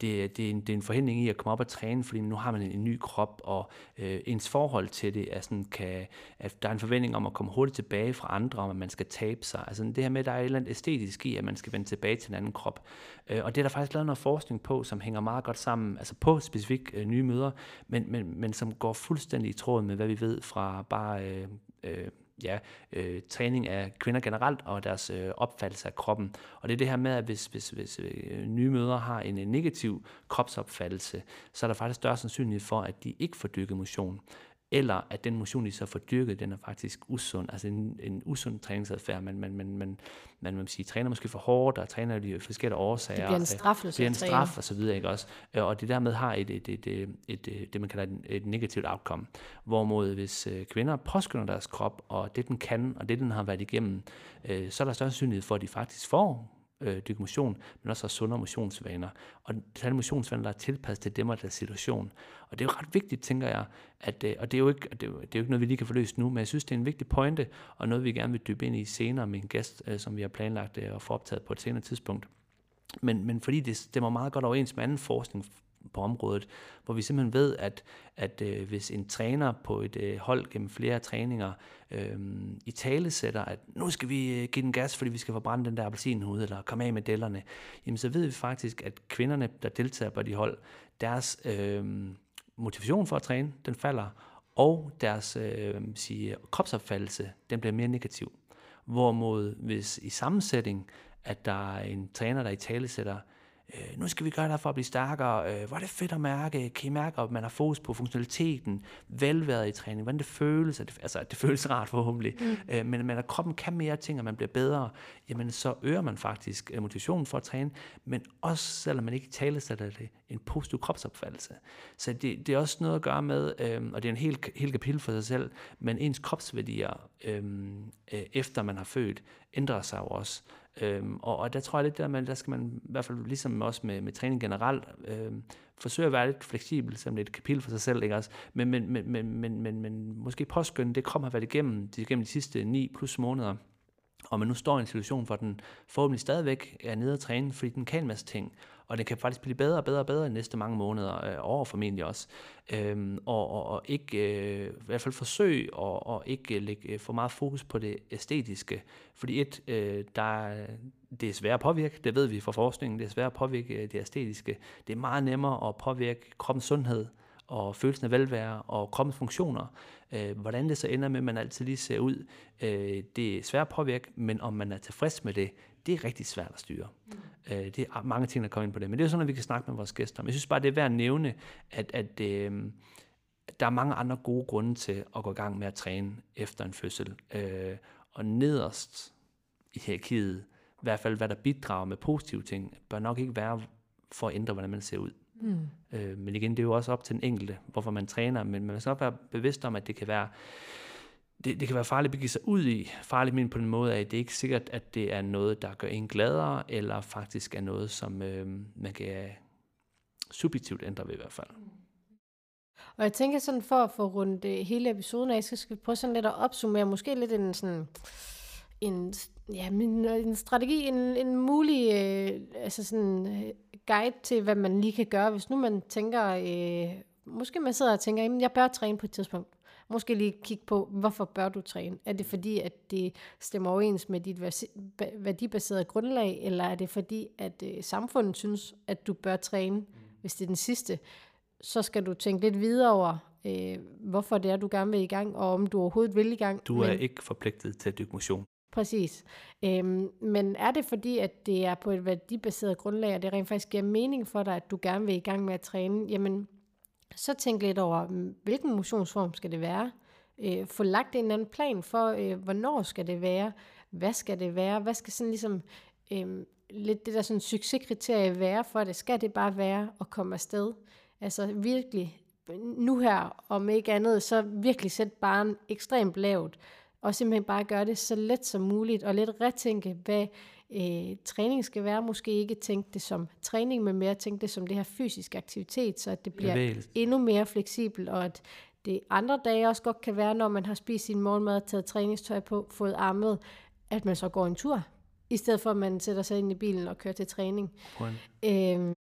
det, det, er en, det er en forhindring i at komme op og træne, fordi nu har man en, en ny krop, og øh, ens forhold til det er sådan, kan, at der er en forventning om at komme hurtigt tilbage fra andre, om at man skal tabe sig. Altså det her med, at der er et eller andet æstetisk i, at man skal vende tilbage til en anden krop. Øh, og det er der faktisk lavet noget forskning på, som hænger meget godt sammen, altså på specifikt øh, nye møder, men, men, men som går fuldstændig i tråd med, hvad vi ved fra bare... Øh, øh, ja, øh, træning af kvinder generelt og deres øh, opfattelse af kroppen. Og det er det her med, at hvis, hvis, hvis øh, nye mødre har en, en negativ kropsopfattelse, så er der faktisk større sandsynlighed for, at de ikke får dykket motion eller at den motion, de så får dyrket, den er faktisk usund, altså en, en usund træningsadfærd, men man, man, man, man, man sige, træner måske for hårdt, og træner de forskellige årsager. Det bliver en straf, Det bliver en straf, og så videre, ikke også? Og det dermed har et, et, et, et, et, et det, man kalder et, et negativt outcome. Hvorimod hvis øh, kvinder påskynder deres krop, og det den kan, og det den har været igennem, øh, så er der større sandsynlighed for, at de faktisk får øh, dyrke motion, men også har sundere motionsvaner. Og særlige motionsvaner, der er tilpasset til dem og deres situation. Og det er jo ret vigtigt, tænker jeg, at, øh, og det er, jo ikke, det, er jo, det er jo ikke noget, vi lige kan få løst nu, men jeg synes, det er en vigtig pointe, og noget, vi gerne vil dybe ind i senere med en gæst, øh, som vi har planlagt øh, at få optaget på et senere tidspunkt. Men, men fordi det stemmer meget godt overens med anden forskning på området, hvor vi simpelthen ved, at, at øh, hvis en træner på et øh, hold gennem flere træninger øh, i tale sætter, at nu skal vi øh, give den gas, fordi vi skal forbrænde den der appelsinhud, eller komme af med dellerne, jamen så ved vi faktisk, at kvinderne, der deltager på de hold, deres øh, motivation for at træne, den falder, og deres øh, sige, kropsopfattelse, den bliver mere negativ. Hvorimod hvis i sammensætning, at der er en træner, der i tale sætter, øh, nu skal vi gøre det for at blive stærkere, øh, hvor er det fedt at mærke, kan I mærke, at man har fokus på funktionaliteten, velværet i træning, hvordan det føles, at det, altså det føles rart forhåbentlig, mm. øh, men, men at kroppen kan mere ting, og man bliver bedre, jamen så øger man faktisk øh, motivationen for at træne, men også selvom man ikke taler sig det, en positiv kropsopfattelse. Så det, det er også noget at gøre med, øh, og det er en helt, helt kapitel for sig selv, men ens kropsværdier, øh, øh, efter man har født, ændrer sig jo også. Øhm, og, og der tror jeg lidt, der, man, der skal man i hvert fald ligesom også med, med træning generelt, øhm, forsøge at være lidt fleksibel, som det er et kapitel for sig selv, ikke også? Men, men, men, men, men, men, men måske påskynde det kom har været igennem de, igennem de sidste 9 plus måneder, og man nu står i en situation, hvor den forhåbentlig stadigvæk er nede at træne, fordi den kan en masse ting, og det kan faktisk blive bedre og bedre og bedre i næste mange måneder, øh, år formentlig også. Øhm, og, og, og ikke, øh, i hvert fald forsøg og, og ikke lægge øh, for meget fokus på det æstetiske. Fordi et, øh, der, det er svært at påvirke, det ved vi fra forskningen, det er svært at påvirke øh, det æstetiske. Det er meget nemmere at påvirke kroppens sundhed, og følelsen af velvære og kroppens funktioner. Øh, hvordan det så ender med, at man altid lige ser ud, øh, det er svært at påvirke, men om man er tilfreds med det, det er rigtig svært at styre. Mm. Øh, det er mange ting, der kommer ind på det. Men det er sådan, at vi kan snakke med vores gæster om. Jeg synes bare, det er værd at nævne, at, at øh, der er mange andre gode grunde til at gå i gang med at træne efter en fødsel. Øh, og nederst i hierarkiet, i hvert fald hvad der bidrager med positive ting, bør nok ikke være for at ændre, hvordan man ser ud. Mm. Øh, men igen, det er jo også op til den enkelte, hvorfor man træner, men man skal også være bevidst om, at det kan være det, det kan være farligt at begive sig ud i. Farligt men på den måde, at det er ikke sikkert, at det er noget, der gør en gladere, eller faktisk er noget, som øh, man kan øh, subjektivt ændre ved i hvert fald. Og jeg tænker sådan, for at få rundt øh, hele episoden af, så skal vi prøve sådan lidt at opsummere, måske lidt en sådan en, ja, en, øh, en strategi, en, en mulig øh, altså sådan, øh, guide til, hvad man lige kan gøre, hvis nu man tænker, øh, måske man sidder og tænker, jamen, jeg bør træne på et tidspunkt måske lige kigge på, hvorfor bør du træne? Er det fordi, at det stemmer overens med dit værdibaserede grundlag, eller er det fordi, at øh, samfundet synes, at du bør træne? Mm. Hvis det er den sidste, så skal du tænke lidt videre over, øh, hvorfor det er, du gerne vil i gang, og om du overhovedet vil i gang. Du er men, ikke forpligtet til at dykke motion. Præcis. Øhm, men er det fordi, at det er på et værdibaseret grundlag, og det rent faktisk giver mening for dig, at du gerne vil i gang med at træne, jamen så tænk lidt over, mm, hvilken motionsform skal det være? Øh, få lagt en eller anden plan for, øh, hvornår skal det være? Hvad skal det være? Hvad skal sådan ligesom øh, lidt det der sådan succeskriterie være for det? Skal det bare være at komme afsted? Altså virkelig, nu her, om ikke andet, så virkelig sæt barn ekstremt lavt, og simpelthen bare gøre det så let som muligt, og lidt retænke, hvad øh, træning skal være. Måske ikke tænke det som træning, men mere tænke det som det her fysisk aktivitet, så at det bliver Bevægelse. endnu mere fleksibelt, og at det andre dage også godt kan være, når man har spist sin morgenmad, taget træningstøj på, fået armet, at man så går en tur, i stedet for at man sætter sig ind i bilen og kører til træning. Øhm.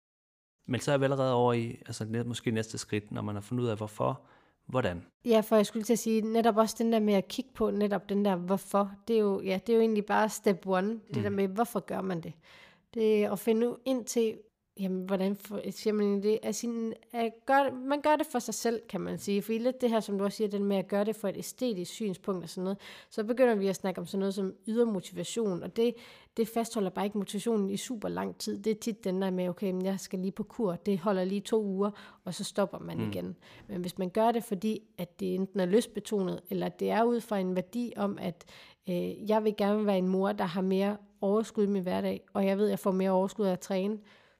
Men så er vi allerede over i, altså måske næste skridt, når man har fundet ud af, hvorfor, hvordan. Ja, for jeg skulle til at sige, netop også den der med at kigge på, netop den der hvorfor, det er jo, ja, det er jo egentlig bare step one, det mm. der med, hvorfor gør man det? Det er at finde ind til, Jamen, hvordan for, siger man det? Altså, at gør, man gør det for sig selv, kan man sige. For lidt det her, som du også siger, den med at gøre det for et æstetisk synspunkt og sådan noget, så begynder vi at snakke om sådan noget som ydre motivation, og det, det fastholder bare ikke motivationen i super lang tid. Det er tit den der med, okay, men jeg skal lige på kur, det holder lige to uger, og så stopper man mm. igen. Men hvis man gør det, fordi at det enten er lystbetonet, eller det er ud fra en værdi om, at øh, jeg vil gerne være en mor, der har mere overskud i min hverdag, og jeg ved, at jeg får mere overskud af at træne,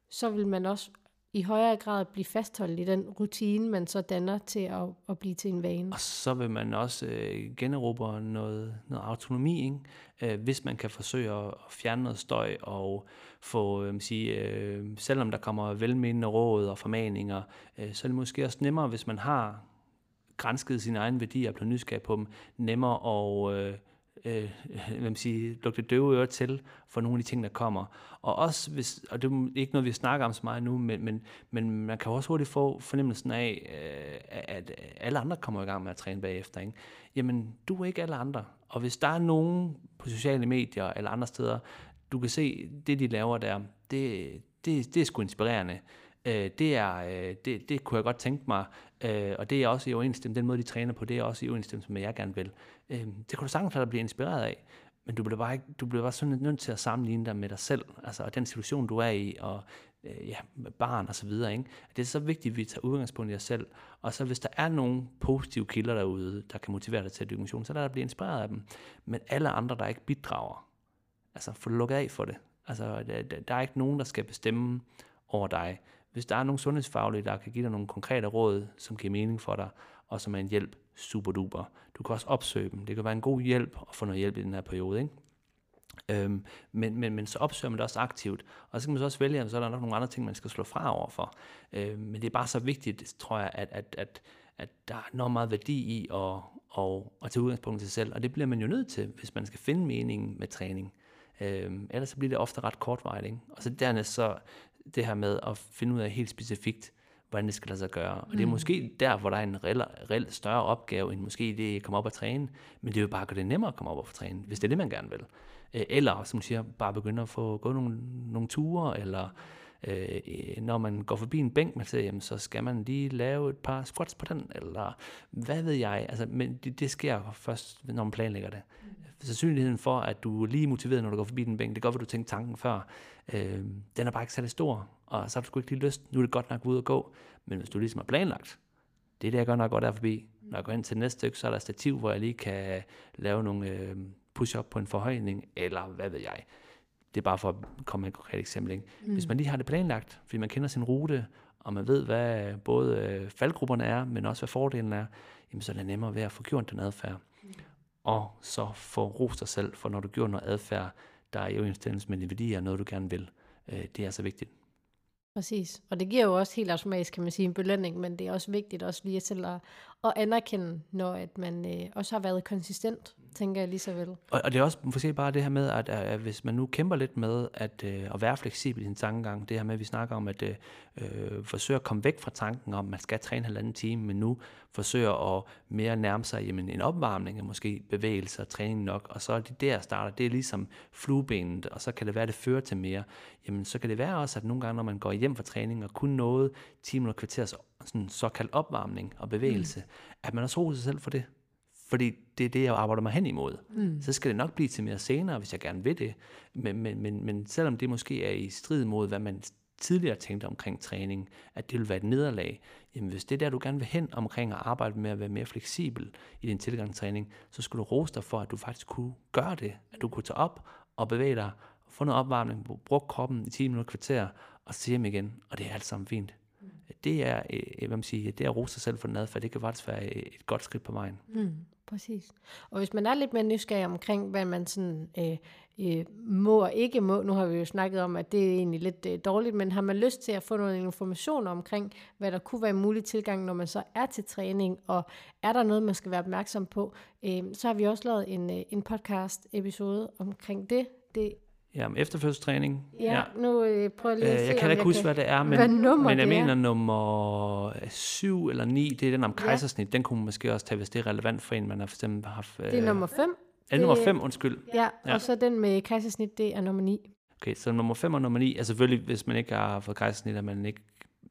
så vil man også i højere grad blive fastholdt i den rutine, man så danner til at, at blive til en vane. Og så vil man også øh, generobre noget, noget autonomi, ikke? Øh, hvis man kan forsøge at fjerne noget støj og få, øh, sige, øh, selvom der kommer velmenende råd og formaninger, øh, så er det måske også nemmere, hvis man har grænsket sine egne værdier og blevet nysgerrig på dem, nemmere at øh, øh, hvad man siger, lugte døve ører til for nogle af de ting, der kommer. Og også hvis, og det er ikke noget, vi snakker om så meget nu, men, men, men man kan også hurtigt få fornemmelsen af, øh, at alle andre kommer i gang med at træne bagefter. Ikke? Jamen, du er ikke alle andre. Og hvis der er nogen på sociale medier eller andre steder, du kan se, det de laver der, det, det, det er sgu inspirerende. Øh, det, er, øh, det, det kunne jeg godt tænke mig, øh, og det er også i overensstemmelse, den måde de træner på, det er også i overensstemmelse med, jeg gerne vil. Øh, det kunne du sagtens blive inspireret af, men du bliver bare, ikke, du bliver bare sådan nødt til at sammenligne dig med dig selv, altså og den situation, du er i, og øh, ja, med barn og så videre. Ikke? Det er så vigtigt, at vi tager udgangspunkt i os selv, og så hvis der er nogle positive kilder derude, der kan motivere dig til at dykke motion, så lad dig blive inspireret af dem. Men alle andre, der ikke bidrager, altså få lukket af for det. Altså, øh, der, der er ikke nogen, der skal bestemme over dig. Hvis der er nogle sundhedsfaglige, der kan give dig nogle konkrete råd, som giver mening for dig, og som er en hjælp, super duper. Du kan også opsøge dem. Det kan være en god hjælp at få noget hjælp i den her periode. Ikke? Øhm, men, men, men så opsøger man det også aktivt. Og så kan man så også vælge, at så er der nok nogle andre ting, man skal slå fra over for. Øhm, men det er bare så vigtigt, tror jeg, at, at, at, at der er enormt meget værdi i at, at, at tage udgangspunkt i sig selv. Og det bliver man jo nødt til, hvis man skal finde meningen med træning. Øhm, ellers så bliver det ofte ret kortvarigt. Ikke? Og så dernæst så det her med at finde ud af helt specifikt, hvordan det skal lade sig gøre. Og det er mm. måske der, hvor der er en reelt reel større opgave, end måske det at komme op og træne. Men det er jo bare gøre det nemmere at komme op og træne, hvis det er det, man gerne vil. Øh, eller, som siger, bare begynde at få gå nogle, nogle ture, eller øh, når man går forbi en bænk, man siger, jamen, så skal man lige lave et par squats på den, eller hvad ved jeg. Altså, men det, det sker først, når man planlægger det. Mm. Sandsynligheden for, at du er lige motiveret, når du går forbi den bænk, det går, godt at du tænkte tanken før, øh, den er bare ikke særlig stor, og så har du sgu ikke lige lyst, nu er det godt nok ud at gå, men hvis du ligesom har planlagt, det er det, jeg gør, når jeg går der forbi. Når jeg går ind til næste stykke, så er der stativ, hvor jeg lige kan lave nogle øh, push-up på en forhøjning, eller hvad ved jeg. Det er bare for at komme med et konkret eksempel. Ikke? Mm. Hvis man lige har det planlagt, fordi man kender sin rute, og man ved, hvad både øh, faldgrupperne er, men også hvad fordelen er, jamen så er det nemmere ved at få gjort den adfærd. Mm. Og så få ros dig selv, for når du gjorde noget adfærd, der er i overensstemmelse med dine værdier, noget du gerne vil. Øh, det er så vigtigt. Præcis. Og det giver jo også helt automatisk, kan man sige, en belønning, men det er også vigtigt også lige selv at, og anerkende, når at man øh, også har været konsistent, tænker jeg lige så vel. Og, og det er også måske bare det her med, at, at, at hvis man nu kæmper lidt med at, øh, at være fleksibel i sin tankegang, det her med, at vi snakker om at øh, øh forsøge at komme væk fra tanken om, at man skal træne en halvanden time, men nu forsøger at mere nærme sig jamen, en opvarmning, måske bevægelse og træning nok, og så er det der starter, det er ligesom fluebenet, og så kan det være, at det fører til mere. Jamen, så kan det være også, at nogle gange, når man går hjem fra træning og kun noget 10 minutter kvarters sådan såkaldt opvarmning og bevægelse, mm. at man også roser sig selv for det. Fordi det er det, jeg arbejder mig hen imod. Mm. Så skal det nok blive til mere senere, hvis jeg gerne vil det. Men, men, men, men selvom det måske er i strid mod, hvad man tidligere tænkte omkring træning, at det vil være et nederlag, jamen hvis det er der, du gerne vil hen omkring at arbejde med at være mere fleksibel i din tilgang til træning, så skulle du rose dig for, at du faktisk kunne gøre det, at du kunne tage op og bevæge dig, og få noget opvarmning, bruge kroppen i 10 minutter kvarter, og se hjem igen, og det er alt sammen fint. Det er, øh, øh, hvad man siger, det er at rose sig selv for den adfærd, det kan faktisk være øh, et godt skridt på vejen. Mm. Præcis. Og hvis man er lidt mere nysgerrig omkring, hvad man sådan øh, øh, må og ikke må, nu har vi jo snakket om, at det er egentlig lidt øh, dårligt, men har man lyst til at få noget information omkring, hvad der kunne være mulig tilgang, når man så er til træning, og er der noget, man skal være opmærksom på, øh, så har vi også lavet en, øh, en podcast episode omkring det. Det Ja, om efterfødselstræning. Ja, ja. nu øh, prøver jeg lige at øh, se, Jeg kan ikke huske, hvad det er, men, men jeg mener nummer 7 eller 9, det er den om kejsersnit. Ja. Den kunne man måske også tage, hvis det er relevant for en, man har for eksempel haft... Øh, det er nummer 5. Er det nummer 5, undskyld? Ja, ja, og så den med kejsersnit, det er nummer 9. Okay, så nummer 5 og nummer 9, altså selvfølgelig, hvis man ikke har fået kejsersnit, at man ikke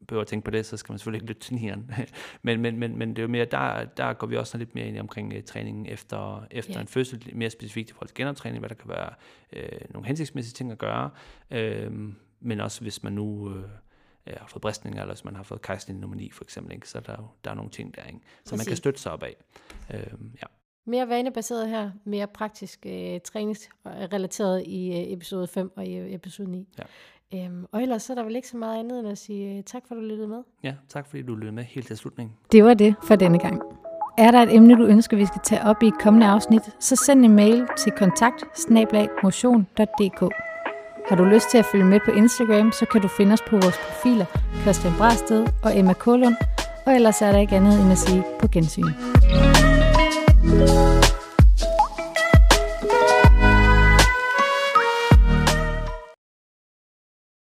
behøver at tænke på det, så skal man selvfølgelig ikke lytte til nieren. men, men, men, men det er jo mere, der, der går vi også lidt mere ind omkring uh, træningen efter, efter yeah. en fødsel, mere specifikt i forhold til genoptræning, hvad der kan være uh, nogle hensigtsmæssige ting at gøre, uh, men også hvis man nu uh, har fået bristninger, eller hvis man har fået 9 for eksempel, ikke? så der, der er nogle ting der, ikke? så Præcis. man kan støtte sig op af. Uh, ja. Mere vanebaseret her, mere praktisk uh, træningsrelateret i uh, episode 5 og i uh, episode 9. Ja. Øhm, og ellers så er der vel ikke så meget andet end at sige øh, tak for, at du lyttede med. Ja, tak fordi du lyttede med helt til slutningen. Det var det for denne gang. Er der et emne, du ønsker, vi skal tage op i et kommende afsnit, så send en mail til kontakt Har du lyst til at følge med på Instagram, så kan du finde os på vores profiler Christian Brasted og Emma Kålund. Og ellers er der ikke andet end at sige på gensyn. thank you